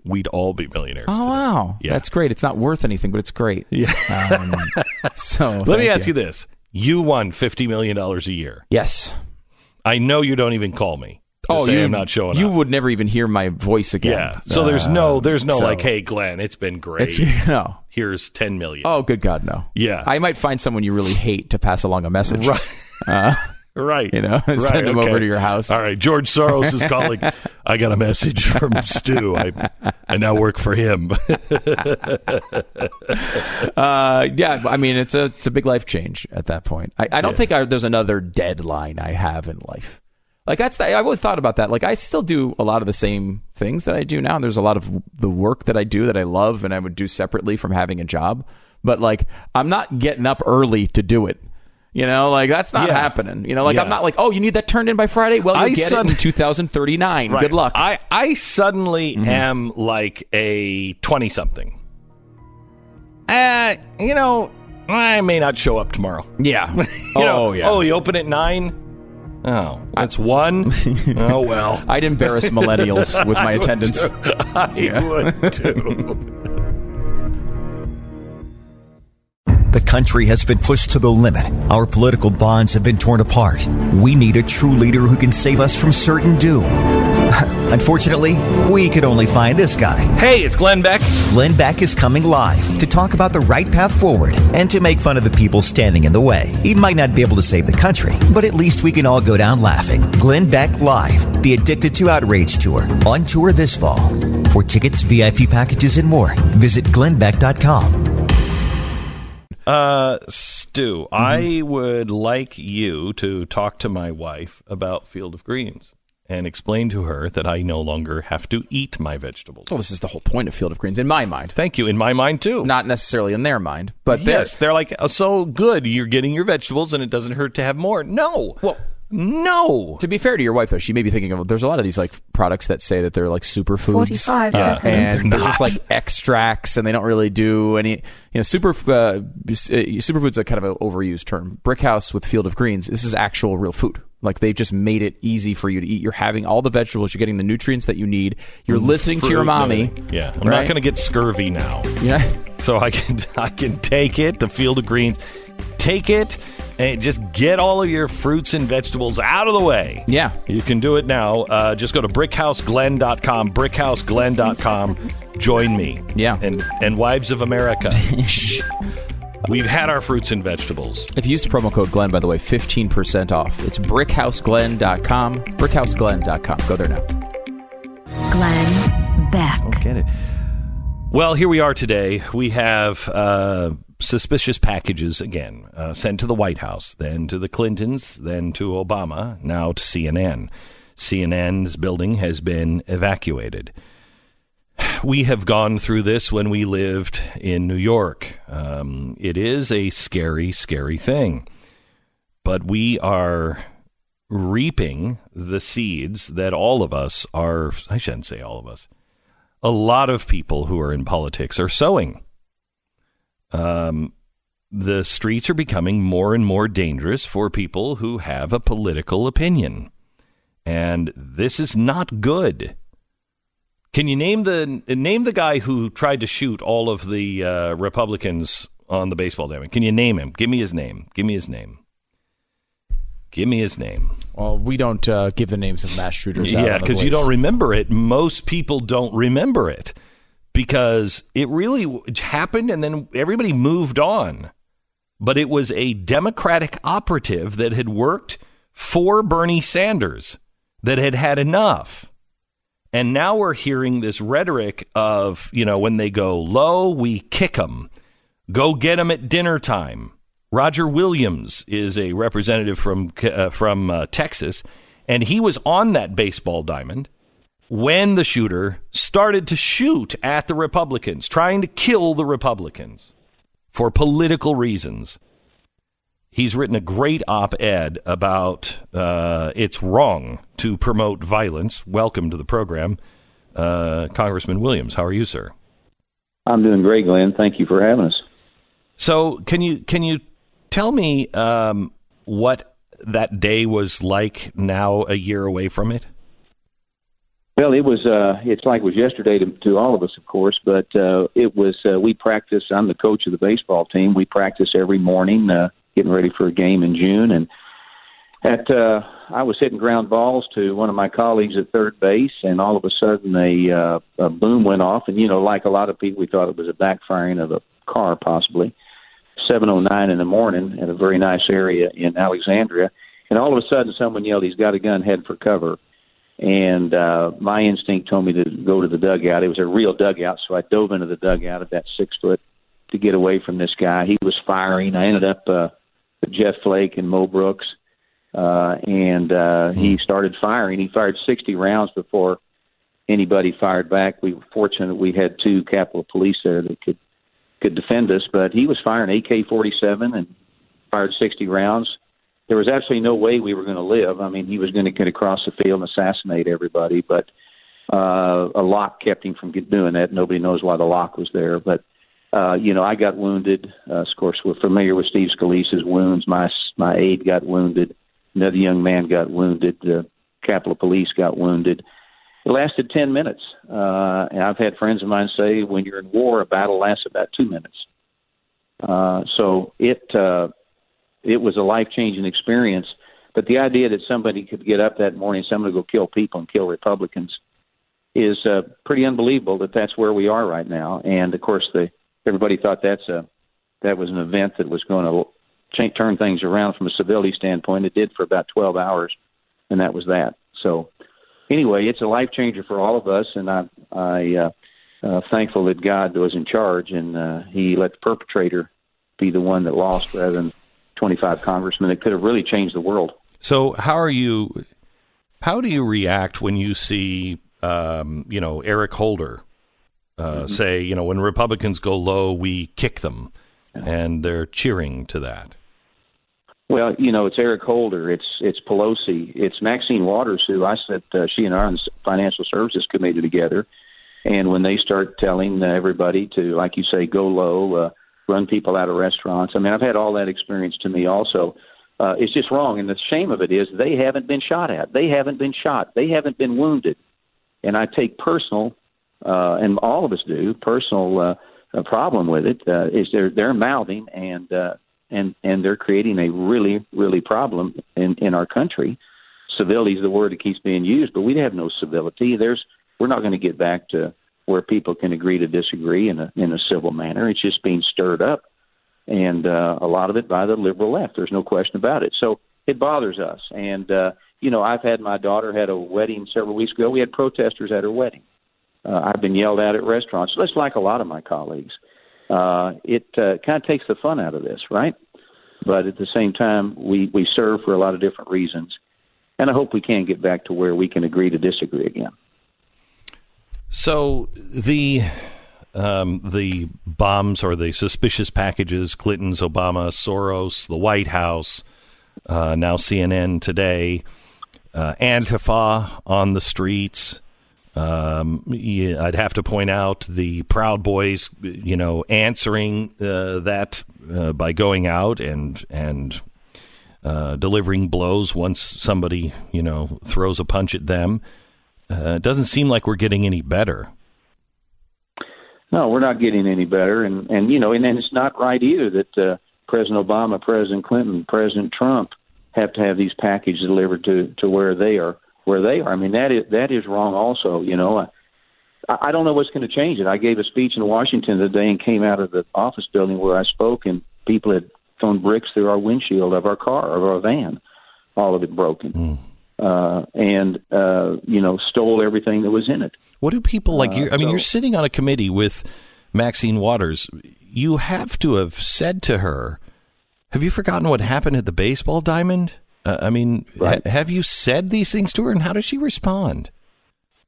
we'd all be millionaires. Oh today. wow, Yeah. that's great. It's not worth anything, but it's great. Yeah. Um, so Let me ask you. this: You won fifty million dollars a year. Yes. I know you don't even call me. Oh, you, I'm not showing You up. would never even hear my voice again. Yeah. So there's no Uh, there's no so like, hey Glenn, it's been great. It's no. Here's ten million. Oh, good God, no. Yeah. I might find someone you really hate to pass along a message. Right. Uh, Right. You know, Right, send them okay. over to your house. All right. George Soros is calling. I got a message from Stu. I, I now work for him. Uh, yeah, I mean it's a it's a big life change at that point. I, I don't Yeah. think I, there's another deadline I have in life. Like that's I always thought about that. Like I still do a lot of the same things that I do now. There's a lot of the work that I do that I love and I would do separately from having a job. But like I'm not getting up early to do it. You know, like that's not Yeah. happening. You know, like I'm not like, oh, you need that turned in by Friday. Well, you I get sud- it in 2039. Right. Good luck. Mm-hmm. I, I suddenly am like a 20 something. Uh, you know, I may not show up tomorrow. yeah. You know, oh yeah. Oh, you open at nine? Oh, that's one? oh, well. I'd embarrass millennials with my attendance. I would too. The country has been pushed to the limit. Our political bonds have been torn apart. We need a true leader who can save us from certain doom. Unfortunately, we could only find this guy. Hey, it's Glenn Beck. Glenn Beck is coming live to talk about the right path forward and to make fun of the people standing in the way. He might not be able to save the country, but at least we can all go down laughing. Glenn Beck Live, the Addicted to Outrage Tour, on tour this fall. For tickets, VIP packages, and more, visit glennbeck.com. Uh, Stu, Mm-hmm. I would like you to talk to my wife about Field of Greens and explain to her that I no longer have to eat my vegetables. Well, this is the whole point of Field of Greens, in my mind. Thank you. In my mind, too. Not necessarily in their mind, but they're- yes, they're like, oh, so good. You're getting your vegetables and it doesn't hurt to have more. No. Well, no. To be fair to your wife, though, she may be thinking of there's a lot of these like products that say that they're like superfoods, 45 uh, seconds. and they're just like extracts, and they don't really do any. You know, super uh, superfoods are kind of an overused term. Brickhouse with Field of Greens, this is actual real food. Like they've just made it easy for you to eat. You're having all the vegetables. You're getting the nutrients that you need. You're listening to your mommy. Yeah, I'm right? not going to get scurvy now. Yeah, so I can I can take it, the Field of Greens, take it, and just get all of your fruits and vegetables out of the way. Yeah. You can do it now. Uh, just go to brickhouseglenn.com, brickhouseglenn.com. Join me. Yeah. And, and Wives of America. We've had our fruits and vegetables. If you use the promo code Glenn, by the way, 15% off. It's brickhouseglenn.com. Brickhouseglenn.com. Go there now. Glenn Beck. Get it. Well, here we are today. We have uh, suspicious packages again uh, sent to the White House, then to the Clintons, then to Obama, now to CNN. CNN's building has been evacuated. We have gone through this when we lived in New York. Um, it is a scary, scary thing. But we are reaping the seeds that all of us are, I shouldn't say all of us, a lot of people who are in politics are sowing. Um, the streets are becoming more and more dangerous for people who have a political opinion. And this is not good. Can you name the name the guy who tried to shoot all of the uh, Republicans on the baseball diamond? Can you name him? Give me his name. Give me his name. Give me his name. Well, we don't uh, give the names of mass shooters. Yeah, because you don't remember it. Most people don't remember it because it really happened and then everybody moved on. But it was a Democratic operative that had worked for Bernie Sanders that had had enough. And now we're hearing this rhetoric of, you know, when they go low, we kick them. Go get them at dinner time. Roger Williams is a representative from uh, from uh, Texas, and he was on that baseball diamond when the shooter started to shoot at the Republicans, trying to kill the Republicans for political reasons. He's written a great op ed about uh, it's wrong to promote violence. Welcome to the program, uh, Congressman Williams. How are you, sir? I'm doing great, Glenn. Thank you for having us. So, can you can you tell me um, what that day was like now, a year away from it? Well, it was. Uh, it's like it was yesterday to, to all of us, of course. But uh, it was. Uh, we practice. I'm the coach of the baseball team. We practice every morning. Uh, getting ready for a game in June, and at uh, I was hitting ground balls to one of my colleagues at third base, and all of a sudden a, uh, a boom went off, and you know, like a lot of people, we thought it was a backfiring of a car, possibly. 7:09 in the morning at a very nice area in Alexandria, and all of a sudden someone yelled, "He's got a gun! Head for cover!" And uh, my instinct told me to go to the dugout. It was a real dugout, so I dove into the dugout at that six foot to get away from this guy. He was firing. I ended up uh, Jeff Flake and Mo Brooks, uh, and uh, he hmm. started firing. He fired 60 rounds before anybody fired back. We were fortunate we had two Capitol Police there that could could defend us, but he was firing AK-47 and fired 60 rounds. There was absolutely no way we were going to live. I mean, he was going to get across the field and assassinate everybody, but uh, a lock kept him from doing that. Nobody knows why the lock was there, but uh, you know, I got wounded. Uh, of course, we're familiar with Steve Scalise's wounds. My my aide got wounded. Another young man got wounded. The Capitol Police got wounded. It lasted ten minutes, uh, and I've had friends of mine say, when you're in war, a battle lasts about two minutes. Uh, so it uh, it was a life changing experience. But the idea that somebody could get up that morning, somebody go kill people and kill Republicans, is uh, pretty unbelievable. That that's where we are right now. And of course, the everybody thought that's a that was an event that was going to change, turn things around from a civility standpoint. It did for about 12 hours, and that was that. So, anyway, it's a life changer for all of us, and I I uh, uh, thankful that God was in charge and uh, He let the perpetrator be the one that lost rather than 25 congressmen that could have really changed the world. So, how are you? How do you react when you see, um, you know, Eric Holder uh, mm-hmm. say, you know, when Republicans go low, we kick them, and they're cheering to that. Well, you know, it's Eric Holder, it's it's Pelosi, it's Maxine Waters, who I said uh, she and I are on the Financial Services Committee together, and when they start telling uh, everybody to, like you say, go low, uh, run people out of restaurants. I mean, I've had all that experience to me also. Uh, it's just wrong, and the shame of it is they haven't been shot at. They haven't been shot. They haven't been wounded, and I take personal uh, and all of us do, personal uh, problem with it uh, is they're they're mouthing and uh, and and they're creating a really really problem in in our country. Civility is the word that keeps being used, but we have no civility. There's we're not going to get back to where people can agree to disagree in a in a civil manner. It's just being stirred up, and uh, a lot of it by the liberal left. There's no question about it. So it bothers us. And uh, you know, I've had my daughter had a wedding several weeks ago. We had protesters at her wedding uh, I've been yelled at at restaurants, just like a lot of my colleagues. Uh, it uh, kind of takes the fun out of this, right? But at the same time, we, we serve for a lot of different reasons. And I hope we can get back to where we can agree to disagree again. So the um, the bombs or the suspicious packages, Clinton's, Obama, Soros, the White House, uh, now CNN today, uh, Antifa on the streets. Um, I'd have to point out the Proud Boys, you know, answering uh, that uh, by going out and and uh, delivering blows once somebody, you know, throws a punch at them. Uh, it doesn't seem like we're getting any better. No, we're not getting any better, and and you know, and, and it's not right either that uh, President Obama, President Clinton, President Trump have to have these packages delivered to to where they are where they are. I mean, that is that is wrong. Also, you know, I, I don't know what's going to change it. I gave a speech in Washington today and came out of the office building where I spoke, and people had thrown bricks through our windshield of our car, of our van, all of it broken. Mm. Uh, and uh, you know, stole everything that was in it. What do people like? you I mean, so, you're sitting on a committee with Maxine Waters. You have to have said to her, "Have you forgotten what happened at the baseball diamond?" Uh, I mean, right. ha- have you said these things to her, and how does she respond?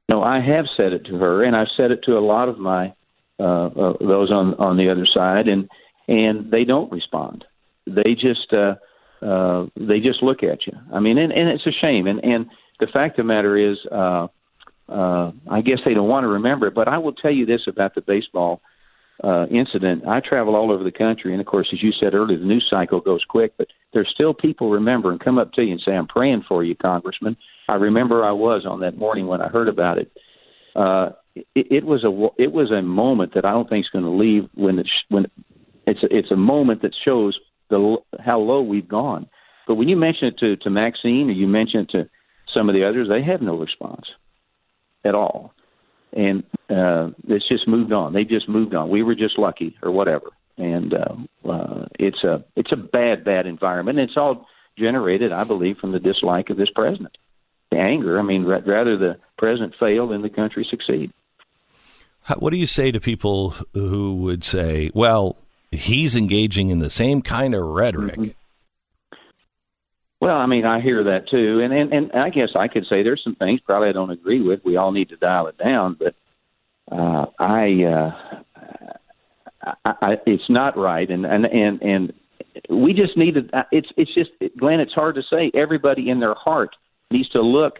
No, I have said it to her, and I've said it to a lot of my uh, uh, those on on the other side, and and they don't respond. They just uh, uh, they just look at you. I mean, and, and it's a shame. And and the fact of the matter is, uh, uh, I guess they don't want to remember it. But I will tell you this about the baseball uh, incident. I travel all over the country, and of course, as you said earlier, the news cycle goes quick. But there's still people remember and come up to you and say, "I'm praying for you, Congressman." I remember I was on that morning when I heard about it. Uh, it, it was a it was a moment that I don't think is going to leave when it's when it's a, it's a moment that shows the how low we've gone. But when you mention it to to Maxine or you mention it to some of the others, they have no response at all, and uh, it's just moved on. They just moved on. We were just lucky or whatever, and uh, uh, it's a it's a bad bad environment. And it's all generated, I believe, from the dislike of this president. The anger. I mean, rather the president fail than the country succeed. What do you say to people who would say, "Well, he's engaging in the same kind of rhetoric. Mm-hmm. Well, I mean, I hear that too, and, and and I guess I could say there's some things probably I don't agree with. We all need to dial it down, but uh, I, uh, I, I, it's not right, and and and and we just need to. Uh, it's it's just Glenn. It's hard to say. Everybody in their heart needs to look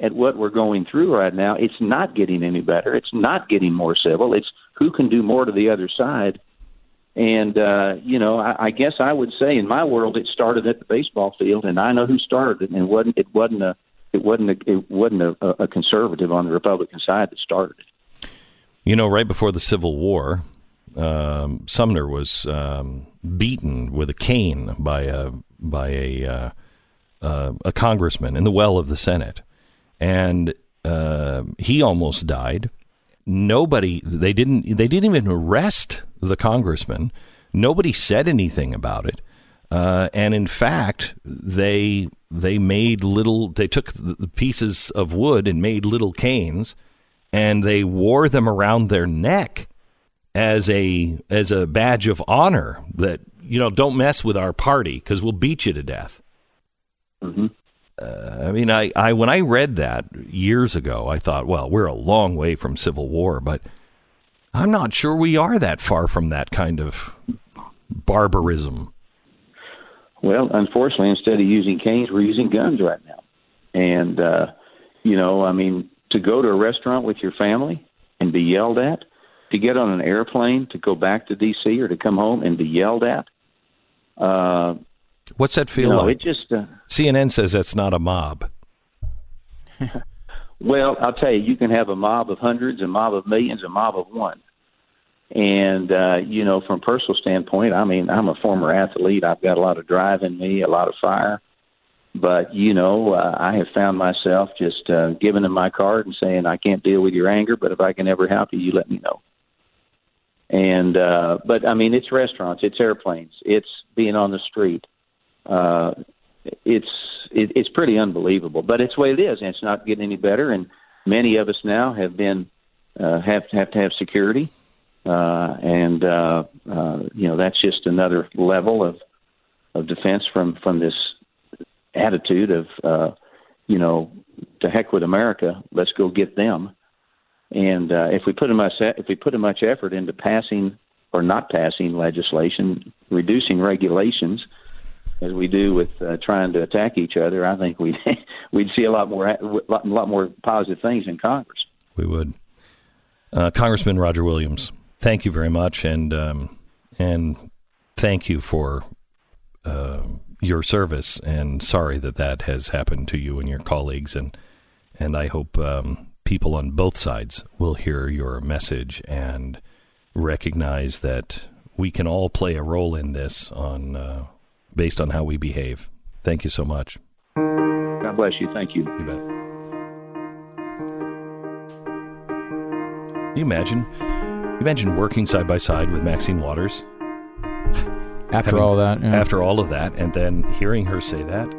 at what we're going through right now. It's not getting any better. It's not getting more civil. It's who can do more to the other side and uh, you know, I, I guess I would say in my world it started at the baseball field, and I know who started it, and it wasn't it wasn't a it wasn't a, it wasn't a, a conservative on the Republican side that started it. You know, right before the Civil War, um, Sumner was um, beaten with a cane by a by a uh, uh, a congressman in the well of the Senate, and uh, he almost died. Nobody they didn't they didn't even arrest the congressman. Nobody said anything about it. Uh, and in fact, they they made little. They took the pieces of wood and made little canes, and they wore them around their neck as a as a badge of honor. That you know, don't mess with our party because we'll beat you to death. Mm-hmm. Uh, I mean, I, I when I read that years ago, I thought, well, we're a long way from civil war, but I'm not sure we are that far from that kind of barbarism. Well, unfortunately, instead of using canes, we're using guns right now. And, uh, you know, I mean, to go to a restaurant with your family and be yelled at, to get on an airplane to go back to D.C. or to come home and be yelled at. Uh, What's that feel like? It just uh, CNN says that's not a mob. well, I'll tell you, you can have a mob of hundreds, a mob of millions, a mob of one. And uh, you know, from a personal standpoint, I mean, I'm a former athlete. I've got a lot of drive in me, a lot of fire. But you know, uh, I have found myself just uh, giving them my card and saying, "I can't deal with your anger, but if I can ever help you, you let me know." And uh, but I mean, it's restaurants, it's airplanes, it's being on the street. Uh, it's it, it's pretty unbelievable, but it's the way it is, and it's not getting any better. And many of us now have been uh, have have to have security uh, and uh, uh, you know that's just another level of of defense from from this attitude of uh, you know to heck with America, let's go get them. And uh, if we put much if we put much effort into passing or not passing legislation, reducing regulations, as we do with uh, trying to attack each other, I think we we'd see a lot more a lot, lot more positive things in Congress. We would. Uh, Congressman Roger Williams, thank you very much, and um, and thank you for uh, your service. And sorry that that has happened to you and your colleagues. And and I hope um, people on both sides will hear your message and recognize that we can all play a role in this on uh, based on how we behave. Thank you so much. God bless you. Thank you. You bet. Can you imagine Imagine working side by side with Maxine Waters. After Having, all that, yeah. after all of that, and then hearing her say that,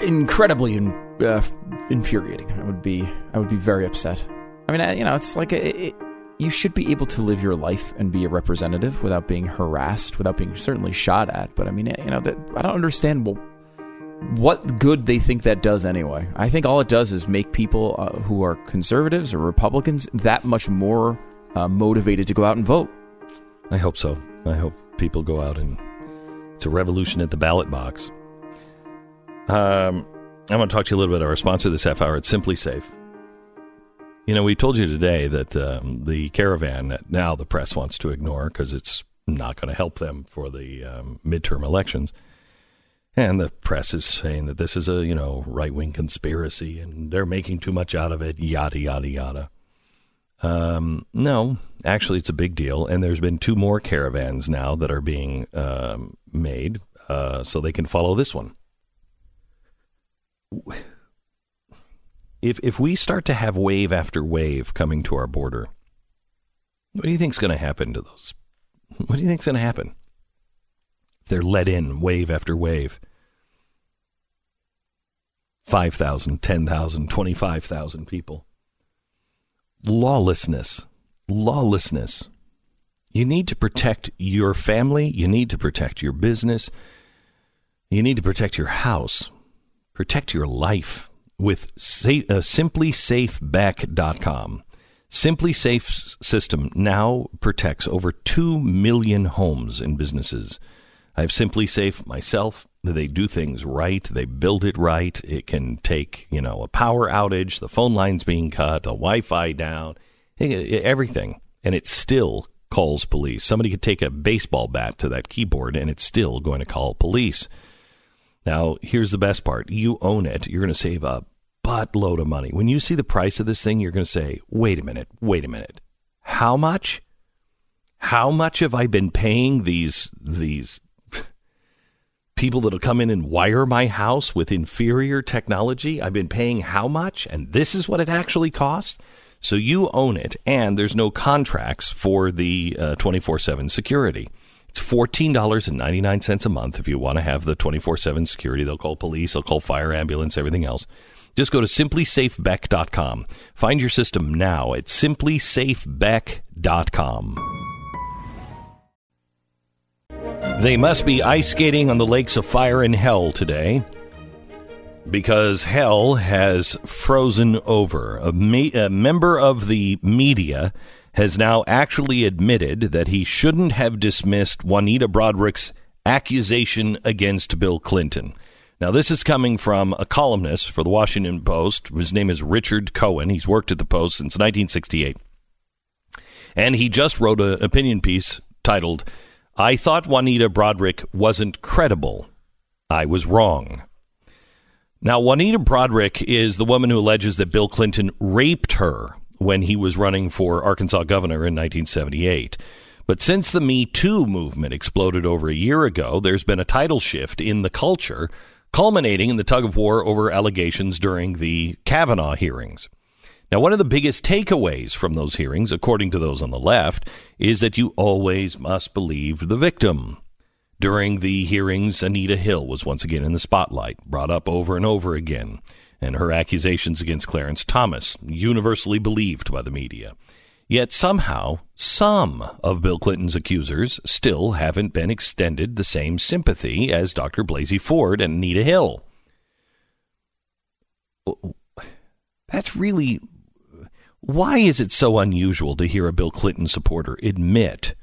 incredibly in, uh, infuriating. I would be, I would be very upset. I mean, you know, it's like a, it, you should be able to live your life and be a representative without being harassed, without being certainly shot at. But I mean, you know, that I don't understand what good they think that does anyway. I think all it does is make people uh, who are conservatives or Republicans that much more uh, motivated to go out and vote. I hope so. I hope people go out and It's a revolution at the ballot box. Um, I'm going to talk to you a little bit about our sponsor this half hour. It's SimpliSafe. You know, we told you today that um, the caravan that now the press wants to ignore because it's not going to help them for the um, midterm elections. And the press is saying that this is a, you know, right wing conspiracy and they're making too much out of it, yada, yada, yada. Um, no, actually, it's a big deal. And there's been two more caravans now that are being um, made uh, so they can follow this one. If, if we start to have wave after wave coming to our border, what do you think's going to happen to those? What do you think's going to happen? They're let in wave after wave. 5,000, 10,000, 25,000 people. Lawlessness. Lawlessness. You need to protect your family. You need to protect your business. You need to protect your house. Protect your life with sa- uh, simplisafebeck.com. Simply Safe system now protects over 2 million homes and businesses. I have SimpliSafe myself. They do things right. They build it right. It can take, you know, a power outage, the phone lines being cut, the Wi-Fi down, everything. And it still calls police. Somebody could take a baseball bat to that keyboard and it's still going to call police. Now, here's the best part. You own it. You're going to save a buttload of money. When you see the price of this thing, you're going to say, wait a minute, wait a minute. How much? How much have I been paying these, these people that'll come in and wire my house with inferior technology? I've been paying how much? And this is what it actually costs? So you own it, and there's no contracts for the uh, 24 7 security. It's $14.99 a month if you want to have the 24 7 security. They'll call police, they'll call fire, ambulance, everything else. Just go to simplisafebeck.com. Find your system now at simplisafebeck.com. They must be ice skating on the lakes of fire in hell today because hell has frozen over. A, me- a, member of the media has now actually admitted that he shouldn't have dismissed Juanita Broaddrick's accusation against Bill Clinton. Now, this is coming from a columnist for the Washington Post. His name is Richard Cohen. He's worked at the Post since 1968. And he just wrote an opinion piece titled, I thought Juanita Broaddrick wasn't credible. I was wrong. Now, Juanita Broaddrick is the woman who alleges that Bill Clinton raped her when he was running for Arkansas governor in 1978. But since the Me Too movement exploded over a year ago, there's been a title shift in the culture culminating in the tug of war over allegations during the Kavanaugh hearings. Now, one of the biggest takeaways from those hearings, according to those on the left, is that you always must believe the victim. During the hearings, Anita Hill was once again in the spotlight, brought up over and over again, and her accusations against Clarence Thomas, universally believed by the media. Yet somehow, some of Bill Clinton's accusers still haven't been extended the same sympathy as Dr. Blasey Ford and Anita Hill. That's really. Why is it so unusual to hear a Bill Clinton supporter admit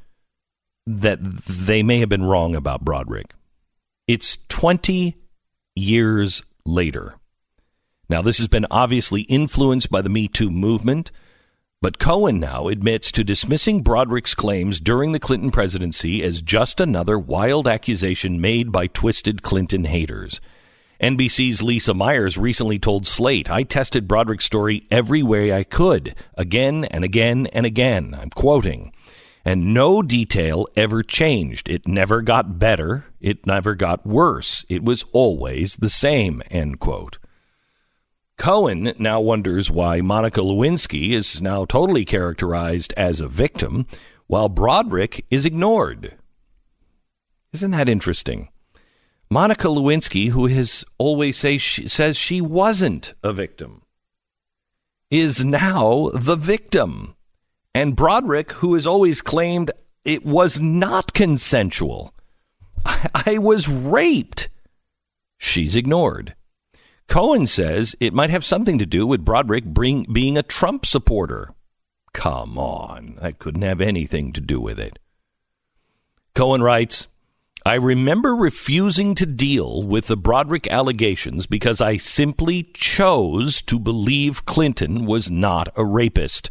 that they may have been wrong about Broaddrick? It's 20 years later. Now, this has been obviously influenced by the Me Too movement but Cohen now admits to dismissing Broaddrick's claims during the Clinton presidency as just another wild accusation made by twisted Clinton haters. NBC's Lisa Myers recently told Slate, I tested Broaddrick's story every way I could, again and again and again. I'm quoting. And no detail ever changed. It never got better. It never got worse. It was always the same, end quote. Cohen now wonders why Monica Lewinsky is now totally characterized as a victim, while Broaddrick is ignored. Isn't that interesting? Monica Lewinsky, who has always say she, says she wasn't a victim, is now the victim. And Broaddrick, who has always claimed it was not consensual, I, I was raped, she's ignored. Cohen says it might have something to do with Broaddrick bring, being a Trump supporter. Come on, that couldn't have anything to do with it. Cohen writes, I remember refusing to deal with the Broaddrick allegations because I simply chose to believe Clinton was not a rapist.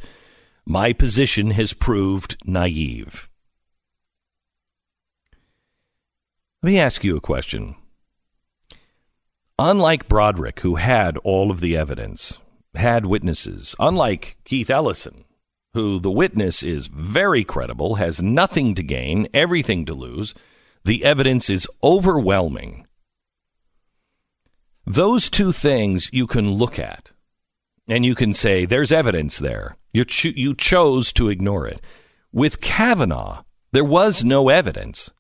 My position has proved naive. Let me ask you a question. Unlike Broaddrick, who had all of the evidence, had witnesses, unlike Keith Ellison, who the witness is very credible, has nothing to gain, everything to lose, the evidence is overwhelming. Those two things you can look at and you can say, there's evidence there. You, cho- you chose to ignore it. With Kavanaugh, there was no evidence.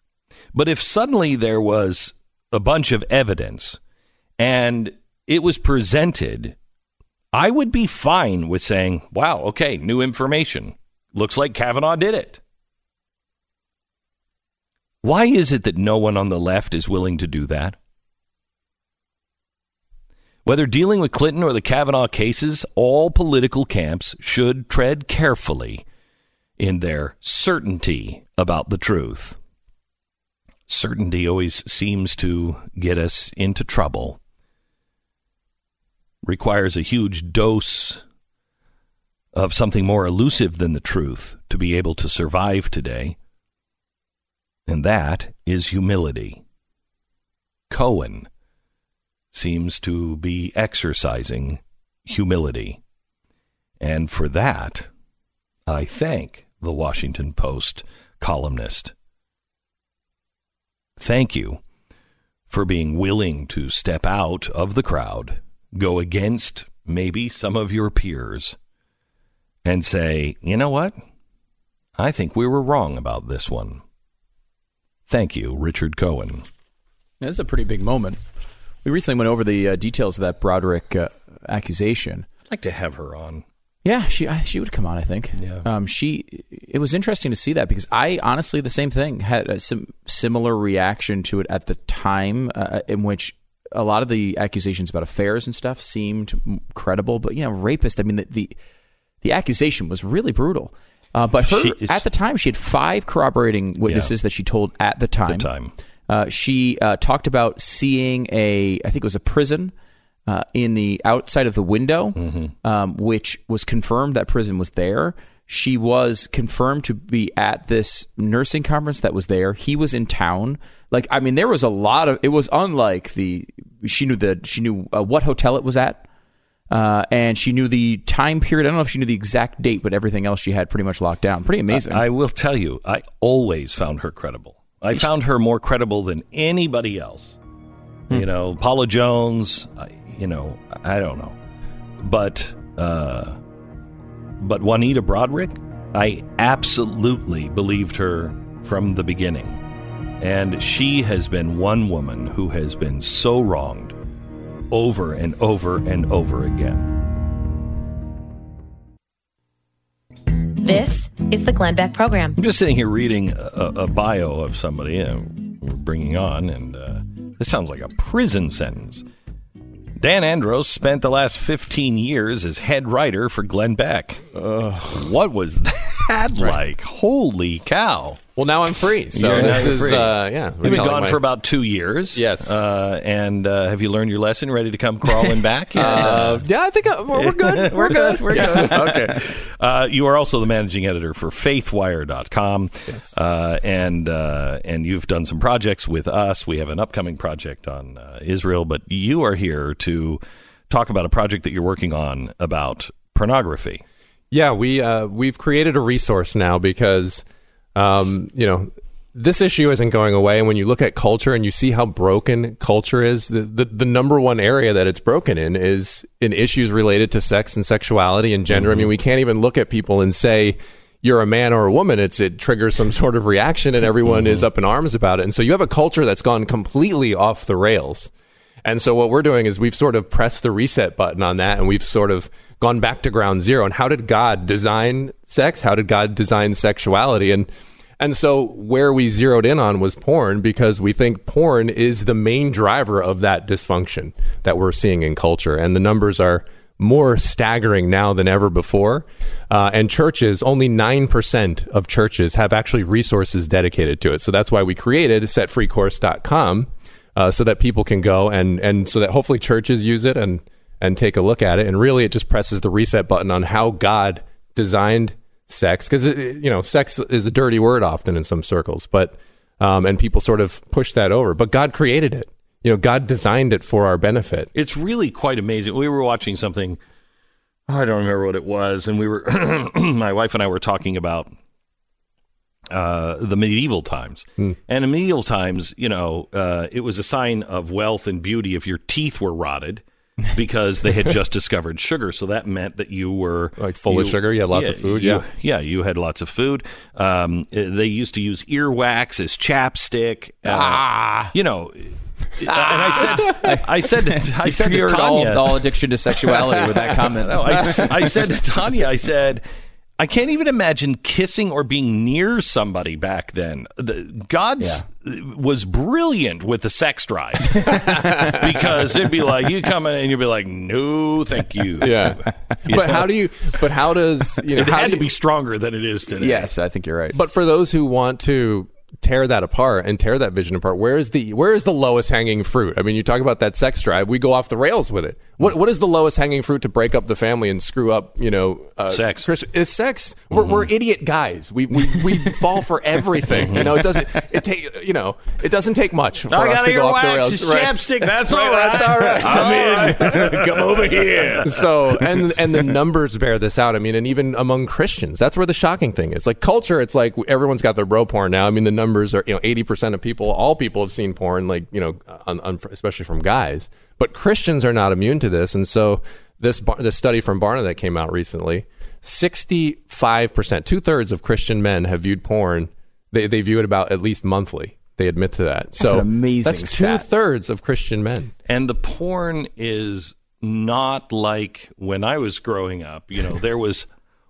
But if suddenly there was a bunch of evidence and it was presented, I would be fine with saying, wow, okay, new information. Looks like Kavanaugh did it. Why is it that no one on the left is willing to do that? Whether dealing with Clinton or the Kavanaugh cases, all political camps should tread carefully in their certainty about the truth. Certainty always seems to get us into trouble. Requires a huge dose of something more elusive than the truth to be able to survive today and that is humility. Cohen seems to be exercising humility. And for that, I thank the Washington Post columnist. Thank you for being willing to step out of the crowd, go against maybe some of your peers, and say, you know what? I think we were wrong about this one. Thank you, Richard Cohen. This is a pretty big moment. We recently went over the uh, details of that Broaddrick uh, accusation. I'd like to have her on. Yeah, she I, she would come on. I think. Yeah. Um, she. It was interesting to see that because I honestly the same thing had a sim- similar reaction to it at the time, uh, in which a lot of the accusations about affairs and stuff seemed credible, but you know, rapist. I mean, the the, the accusation was really brutal. Uh, but her, is, at the time, she had five corroborating witnesses yeah, that she told at the time. The time. Uh, she uh, talked about seeing a, I think it was a prison uh, in the outside of the window, mm-hmm. um, which was confirmed that prison was there. She was confirmed to be at this nursing conference that was there. He was in town. Like, I mean, there was a lot of. It was unlike the. She knew the. She knew uh, what hotel it was at. Uh, and she knew the time period. I don't know if she knew the exact date, but everything else she had pretty much locked down. Pretty amazing. I, I will tell you, I always found her credible. I found her more credible than anybody else. Hmm. You know, Paula Jones. You know, I don't know, but uh, but Juanita Broaddrick, I absolutely believed her from the beginning, and she has been one woman who has been so wronged over and over and over again. This is the Glenn Beck program. I'm just sitting here reading a, a bio of somebody I'm bringing on, and uh, this sounds like a prison sentence. Dan Andros spent the last 15 years as head writer for Glenn Beck. What was that right. like? Holy cow. Well, now I'm free. So You're this is, uh, yeah. You've been gone my... for about two years. Yes. Uh, and uh, have you learned your lesson? Ready to come crawling back? Uh, yeah, I think uh, we're good. We're good. We're good. okay. Uh, you are also the managing editor for FaithWire.com. Yes. Uh, and, and you've done some projects with us. We have an upcoming project on Israel, but you are here to talk about a project that you're working on about pornography. Yeah, we, we've created a resource now because – um, you know, this issue isn't going away. And when you look at culture and you see how broken culture is, the, the, the, number one area that it's broken in is in issues related to sex and sexuality and gender. Mm-hmm. I mean, we can't even look at people and say, you're a man or a woman. It's, it triggers some sort of reaction and everyone mm-hmm. is up in arms about it. And so you have a culture that's gone completely off the rails. And so what we're doing is we've sort of pressed the reset button on that and we've sort of gone back to ground zero. And how did God design sex? How did God design sexuality? And and so where we zeroed in on was porn because we think porn is the main driver of that dysfunction that we're seeing in culture. And the numbers are more staggering now than ever before. Uh, and churches, only 9% of churches have actually resources dedicated to it. So that's why we created setfreecourse.com uh, so that people can go and, and so that hopefully churches use it and, and take a look at it. And really, it just presses the reset button on how God designed sex. Because, you know, sex is a dirty word often in some circles, but, um, and people sort of push that over. But God created it. You know, God designed it for our benefit. It's really quite amazing. We were watching something. I don't remember what it was, and we were my wife and I were talking about uh, the medieval times. And in medieval times, you know, uh, it was a sign of wealth and beauty if your teeth were rotted because they had just discovered sugar. So that meant that you were Like full of sugar, you had lots of food, you- yeah. yeah, you had lots of food. Um, uh, they used to use earwax as chapstick. ah, you know. And I said, I said, I You said to cured all, Tanya, all addiction to sexuality with that comment. no, I, I said to Tanya, I said, I can't even imagine kissing or being near somebody back then. The, God's was brilliant with the sex drive because it'd be like you come in and you'd be like, no, thank you. Yeah. You but know? how do you, but how does, you know, it how had do to you- be stronger than it is today. yes, I think you're right. But for those who want to tear that apart and tear that vision apart, where is the where is the lowest hanging fruit? I mean, you talk about that sex drive, we go off the rails with it. What what is the lowest hanging fruit to break up the family and screw up? You know, uh, Sex. Chris, is sex. We're, we're idiot guys. We we, we fall for everything. You know, it doesn't it take you know it doesn't take much for I us to go off the rails. it's Right. chapstick. That's all right. That's all right. I'm in. Come over here. so and and the numbers bear this out. I mean, and even among Christians, that's where the shocking thing is. Like culture, it's like everyone's got their bro porn now. I mean, the numbers are you know eighty percent of people, all people have seen porn, like you know, un, un, especially from guys. But Christians are not immune to this, and so this bar- this study from Barna that came out recently, sixty five percent, two thirds of Christian men have viewed porn. They they view it about at least monthly. They admit to that. so an amazing That's two thirds of Christian men. And the porn is not like when I was growing up. You know, there was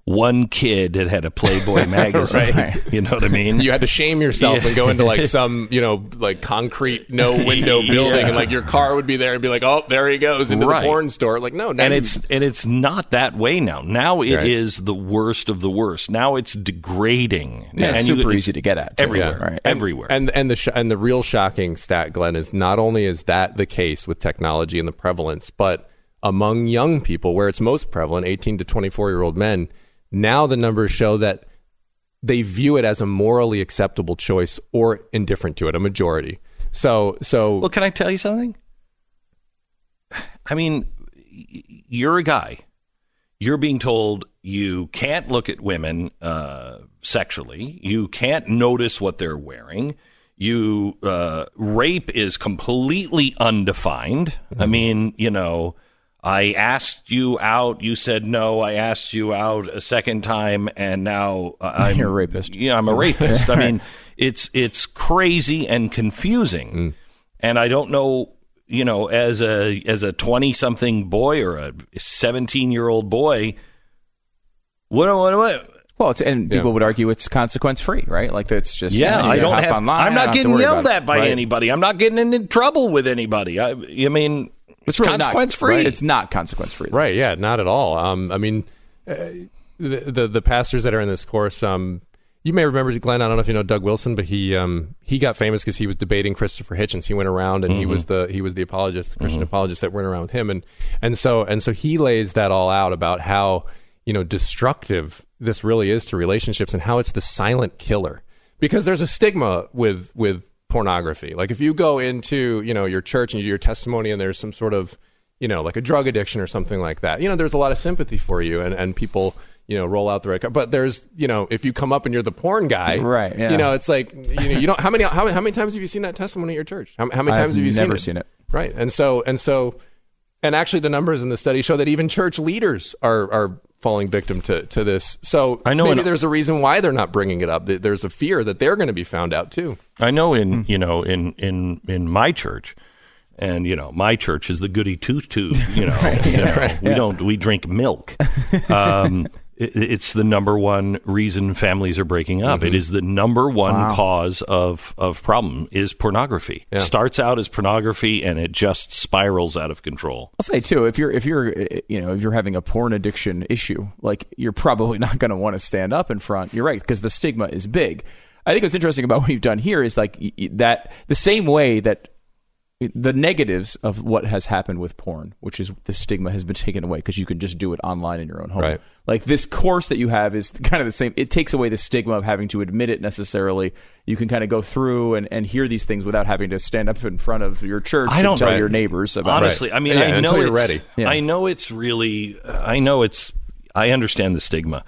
one kid that had a Playboy magazine. Right. You know what I mean? you had to shame yourself Yeah. and go into like some, you know, like concrete no window building, Yeah. and like your car would be there and be like, oh, there he goes into Right. the porn store. Like, no, now and you- it's and it's not that way now. Now it is Right. the worst of the worst. Now it's degrading. Yeah, it's And you- super easy to get at, too. everywhere. Yeah. Right. Everywhere. And and the sh- and the real shocking stat, Glenn, is not only is that the case with technology and the prevalence, but among young people, where it's most prevalent, eighteen to twenty four year old men, now the numbers show that they view it as a morally acceptable choice or indifferent to it, a majority. So so Well, can I tell you something? I mean, you're a guy. You're being told you can't look at women uh, sexually. You can't notice what they're wearing. You uh, rape is completely undefined. I mean, you know, I asked you out. You said no. I asked you out a second time, and now uh, I'm You're a rapist. Yeah, I'm a rapist. I mean, it's it's crazy and confusing, and I don't know. You know, as a as a twenty something boy or a seventeen year old boy, what what what? Well, it's, and people would argue it's consequence free, right? Like that's just Yeah, I don't hop have. Online, I'm not don't getting yelled at by Right. anybody. I'm not getting into trouble with anybody. I, I mean, It's really consequence not, free. right? It's not consequence free. Right. Yeah. Not at all. Um, I mean, uh, the, the the pastors that are in this course, um, you may remember Glenn. I don't know if you know Doug Wilson, but he um, he got famous because he was debating Christopher Hitchens. He went around and he was the he was the apologist, the Christian apologist that went around with him, and and so and so he lays that all out about how you know destructive this really is to relationships and how it's the silent killer because there's a stigma with with pornography. Like if you go into you know your church and you do your testimony and there's some sort of you know like a drug addiction or something like that, you know there's a lot of sympathy for you and and people you know roll out the red card. But there's you know if you come up and you're the porn guy, Right, yeah. You know it's like you know you don't how many how, how many times have you seen that testimony at your church? How, how many I've times have you never seen seen it. Right, and so and so. And actually, the numbers in the study show that even church leaders are are falling victim to, to this. So I know maybe in- there's a reason why they're not bringing it up. There's a fear that they're going to be found out too. I know in you know in in in my church, and you know my church is the goody two two. You know, you know, we don't we drink milk. Um, it- it's the number one reason families are breaking up. It is the number one Wow. cause of of problem is pornography. Yeah. Starts out as pornography and it just spirals out of control. I'll say too, if you're if you're uh, you know if you're having a porn addiction issue, like you're probably not going to want to stand up in front. You're right because the stigma is big. I think what's interesting about what we've done here is like that the same way that the negatives of what has happened with porn, which is the stigma has been taken away because you can just do it online in your own home. Right. Like this course that you have is kind of the same. It takes away the stigma of having to admit it necessarily. You can kind of go through and, and hear these things without having to stand up in front of your church I don't and tell right. your neighbors about Honestly, it. I mean, Yeah, I know until you're it's, ready. Yeah. I know it's really. I know it's. I understand the stigma,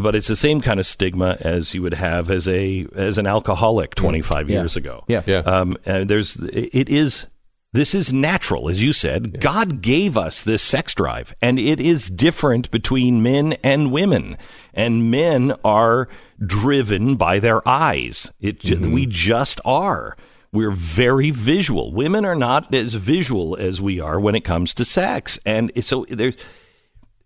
but it's the same kind of stigma as you would have as a as an alcoholic 25 Yeah. years ago. Yeah. Yeah. Um, and there's it is this is natural, as you said. God gave us this sex drive, and it is different between men and women. And men are driven by their eyes. It Mm-hmm. we just are. We're very visual. Women are not as visual as we are when it comes to sex, and so there's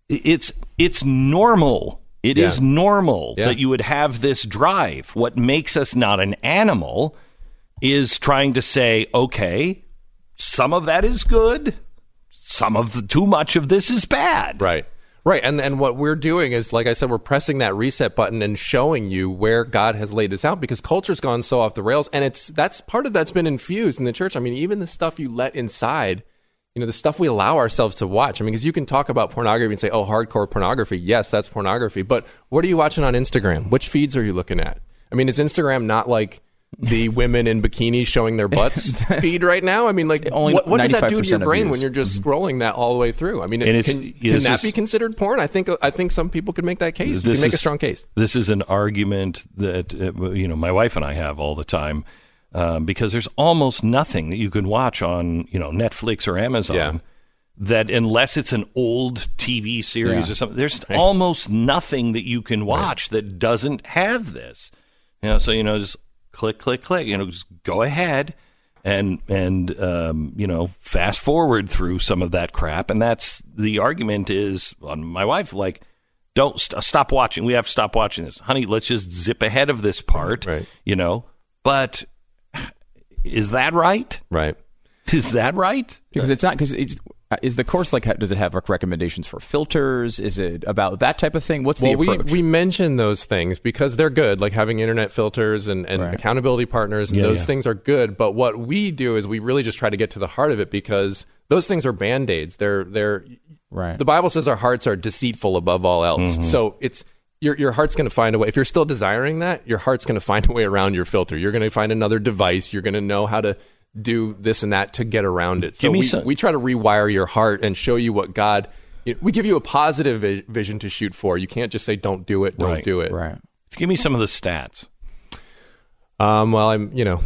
it's it's normal. It is Yeah. normal Yeah. that you would have this drive. What makes us not an animal is trying to say, okay, some of that is good, some of the, too much of this is bad. Right. Right. And and what we're doing is like I said, we're pressing that reset button and showing you where God has laid this out because culture's gone so off the rails and it's that's part of that's been infused in the church. I mean, even the stuff you let inside, you know, the stuff we allow ourselves to watch. I mean, because you can talk about pornography and say, oh, hardcore pornography. Yes, that's pornography. But what are you watching on Instagram? Which feeds are you looking at? I mean, is Instagram not like the women in bikinis showing their butts feed right now? I mean, like, what, what does that do to your brain when you're just scrolling that all the way through? I mean, can, can that be considered porn? I think I think some people could make that case. You can make a is- strong case. This is an argument that uh, you know my wife and I have all the time um, because there's almost nothing that you can watch on you know Netflix or Amazon Yeah. that unless it's an old TV series Yeah. or something, there's almost nothing that you can watch that doesn't have this. You know, so you know, just click, click, click. You know, just go ahead and and um, you know, fast forward through some of that crap. And that's the argument is on my wife like. Don't st- stop watching. We have to stop watching this, honey. Let's just zip ahead of this part, Right. you know. But is that right? Right. Is that right? because it's not because it's is the course like does it have like recommendations for filters is it about that type of thing what's Well, the we, approach we mention those things because they're good, like having internet filters and, and Right. accountability partners, and Yeah, those yeah. things are good. But what we do is we really just try to get to the heart of it because those things are band aids. They're they're Right. The Bible says our hearts are deceitful above all else. Mm-hmm. So it's your your heart's going to find a way. If you're still desiring that, your heart's going to find a way around your filter. You're going to find another device. You're going to know how to do this and that to get around it. So we, some- we try to rewire your heart and show you what God. you know, we give you a positive vi- vision to shoot for. You can't just say don't do it, don't Right, do it. right Give me some of the stats. Um, well, I'm you know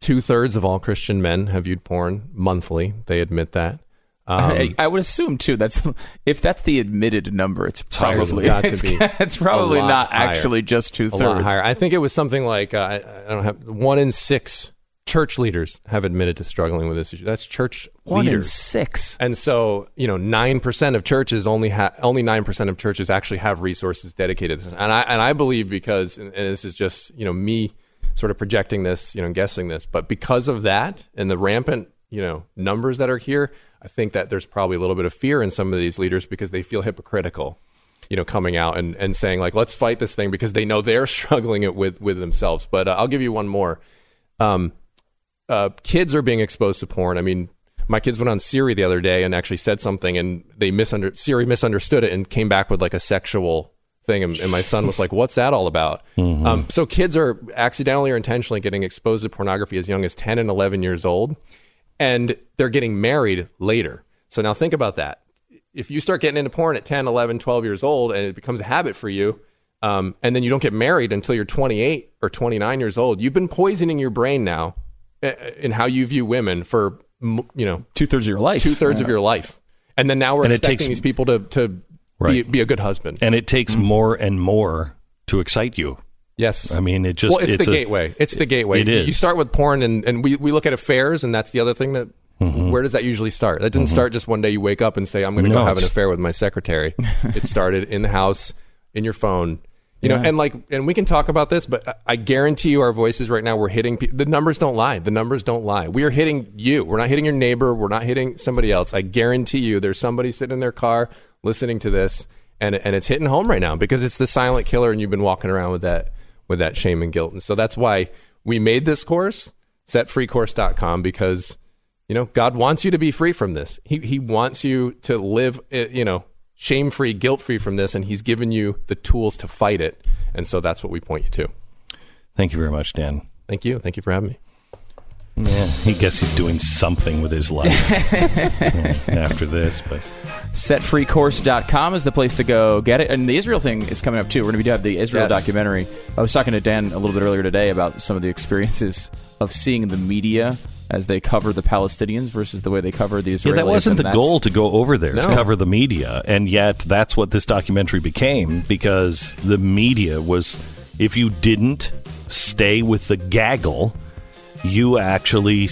two thirds of all Christian men have viewed porn monthly. They admit that. Um, I, I would assume too that's if that's the admitted number it's probably it's, it's probably not higher. actually just two thirds. higher. I think it was something like uh, I, I don't have one in six church leaders have admitted to struggling with this issue. That's church one in six And so, you know, nine percent of churches only have only nine percent of churches actually have resources dedicated to this. And I and I believe because and and this is just you know me sort of projecting this, you know, guessing this, but because of that and the rampant you know numbers that are here, I think that there's probably a little bit of fear in some of these leaders because they feel hypocritical. You know, coming out and, and saying like, let's fight this thing because they know they're struggling it with with themselves. But uh, I'll give you one more. Um, uh, kids are being exposed to porn. I mean, my kids went on Siri the other day and actually said something, and they misunder Siri misunderstood it and came back with like a sexual thing, and, and my son was like, "What's that all about?" Um, so kids are accidentally or intentionally getting exposed to pornography as young as ten and eleven years old, and they're getting married later. So now think about that. If you start getting into porn at 10, 11, 12 years old, and it becomes a habit for you, um, and then you don't get married until you're 28 or 29 years old, you've been poisoning your brain now uh, in how you view women for you know two thirds of your life two thirds of your life, and then now we're And it expecting takes- these people to to Right. be a good husband. And it takes more and more to excite you. Yes, I mean, it just well, it's, the a- gateway. It's the gateway. It is. You start with porn, and, and we, we look at affairs, and that's the other thing that. Mm-hmm. Where does that usually start? That didn't mm-hmm. start just one day you wake up and say, "I'm going to No, go have an affair with my secretary." it started in the house. in your phone. You know, Yeah. and like, and we can talk about this, but I- I guarantee you, our voices right now, we're hitting. pe- The numbers don't lie. The numbers don't lie. We are hitting you. We're not hitting your neighbor. We're not hitting somebody else. I guarantee you, there's somebody sitting in their car listening to this, and and it's hitting home right now because it's the silent killer, and you've been walking around with that with that shame and guilt, and so that's why we made this course, setfreecourse.com, because you know God wants you to be free from this. He he wants you to live, uh, you know, shame free, guilt free from this, and He's given you the tools to fight it. And so that's what we point you to. Thank you very much, Dan. Thank you. Thank you for having me. Yeah, he guess he's doing something with his life after this, but Setfreecourse.com is the place to go get it. And the Israel thing is coming up too. We're going to be do have the Israel Yes. documentary. I was talking to Dan a little bit earlier today about some of the experiences of seeing the media as they cover the Palestinians versus the way they cover the Israelis. yeah, that wasn't the goal to go over there No. to cover the media, and yet that's what this documentary became because the media was. If you didn't stay with the gaggle, you actually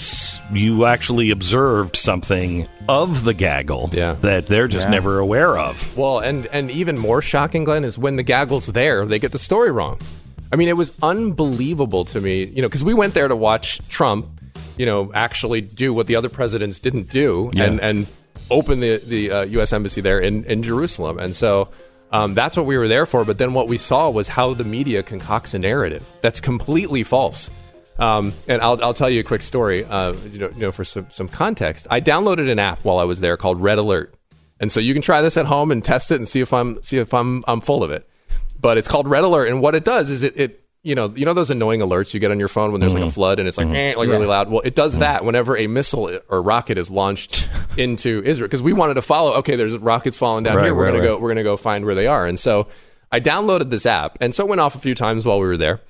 you actually observed something of the gaggle Yeah. that they're just Yeah. never aware of. Well, and and even more shocking, Glenn, is when the gaggle's there, they get the story wrong. I mean, it was unbelievable to me, you know, because we went there to watch Trump, you know, actually do what the other presidents didn't do, Yeah. and and open the the uh, U.S. embassy there in in Jerusalem, and so. Um, that's what we were there for, but then what we saw was how the media concocts a narrative that's completely false. Um, and I'll, I'll tell you a quick story. Uh, you, know, you know, for some, some context, I downloaded an app while I was there called Red Alert, and so you can try this at home and test it and see if I'm see if I'm I'm full of it. But it's called Red Alert, and what it does is it, it you know you know those annoying alerts you get on your phone when there's like a flood and it's like eh, like really loud. Well, it does that whenever a missile or rocket is launched into Israel because we wanted to follow. Okay, there's rockets falling down Right, here. We're right, gonna right. go. We're gonna go find where they are. And so I downloaded this app, and so it went off a few times while we were there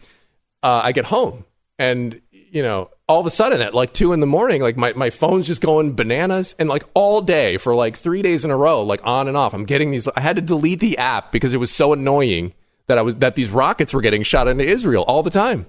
uh, I get home and you know all of a sudden at like two in the morning like my, my phone's just going bananas. And like all day for like three days in a row like on and off. I'm getting these i had to delete the app because it was so annoying that i was that these rockets were getting shot into israel all the time.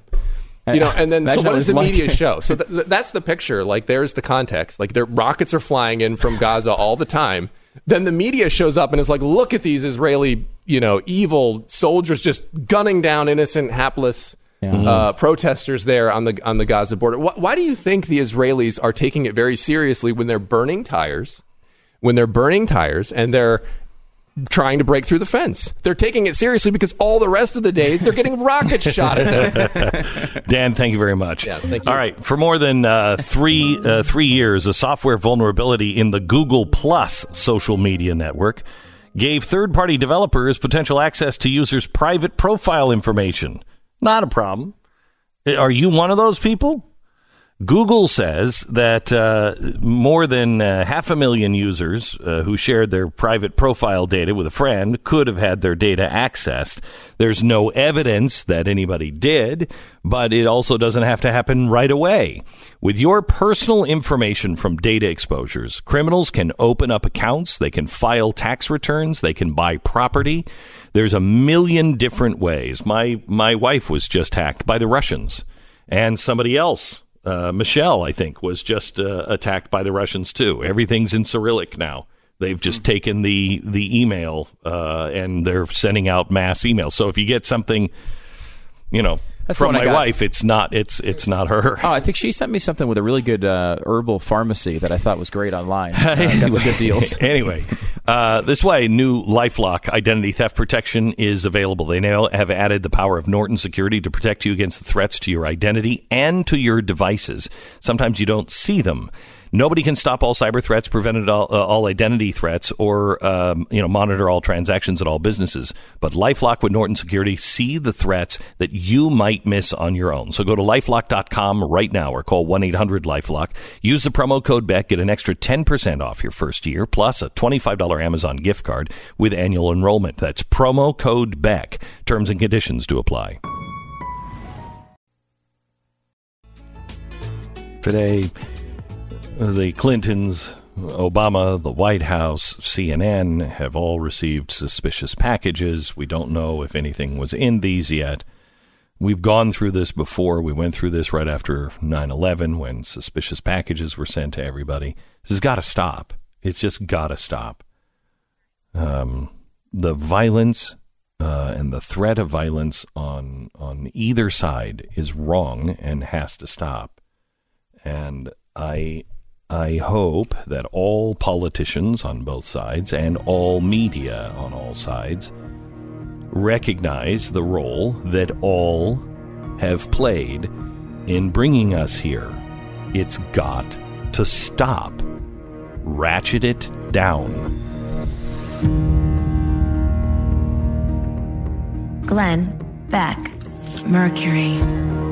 You know and then so what does the like. media show? So th- th- that's the picture. Like there's the context. Like their rockets are flying in from gaza all the time. Then the media shows up and is like look at these israeli you know evil soldiers just gunning down innocent hapless uh, protesters there on the on the Gaza border. Why, why do you think the Israelis are taking it very seriously when they're burning tires? When they're burning tires and they're trying to break through the fence, they're taking it seriously because all the rest of the days they're getting rockets shot at them. Dan, thank you very much. Yeah, thank you. All right, for more than uh, three uh, three years, a software vulnerability in the Google Plus social media network gave third party developers potential access to users' private profile information. Not a problem. Are you one of those people? Google says that uh, more than uh, half a million users uh, who shared their private profile data with a friend could have had their data accessed. There's no evidence that anybody did, but it also doesn't have to happen right away. With your personal information from data exposures, criminals can open up accounts, they can file tax returns, they can buy property. There's a million different ways. My my wife was just hacked by the Russians, and somebody else uh, Michelle, I think, was just uh, attacked by the Russians too. Everything's in Cyrillic now. They've just taken the the email uh, and they're sending out mass emails. So if you get something, you know, That's from my wife, it's not it's it's not her. Oh, I think she sent me something with a really good uh, herbal pharmacy that I thought was great online. Uh, some good deals. anyway, uh, this way, new LifeLock identity theft protection is available. They now have added the power of Norton Security to protect you against the threats to your identity and to your devices. Sometimes you don't see them. Nobody can stop all cyber threats, prevent all, uh, all identity threats, or um, you know monitor all transactions at all businesses. But LifeLock with Norton Security see the threats that you might miss on your own. So go to lifelock.com right now or call 1-800-LifeLock. Use the promo code BECK, get an extra 10% off your first year plus a $25 Amazon gift card with annual enrollment. That's promo code BECK. Terms and conditions do apply. Today, the Clintons, Obama, the White House, CNN have all received suspicious packages. We don't know if anything was in these yet. We've gone through this before. We went through this right after 9 11 when suspicious packages were sent to everybody. This has got to stop. It's just got to stop. Um, the violence uh, and the threat of violence on on either side is wrong and has to stop. And I I hope that all politicians on both sides and all media on all sides recognize the role that all have played in bringing us here. It's got to stop. Ratchet it down. Glenn Beck, Mercury.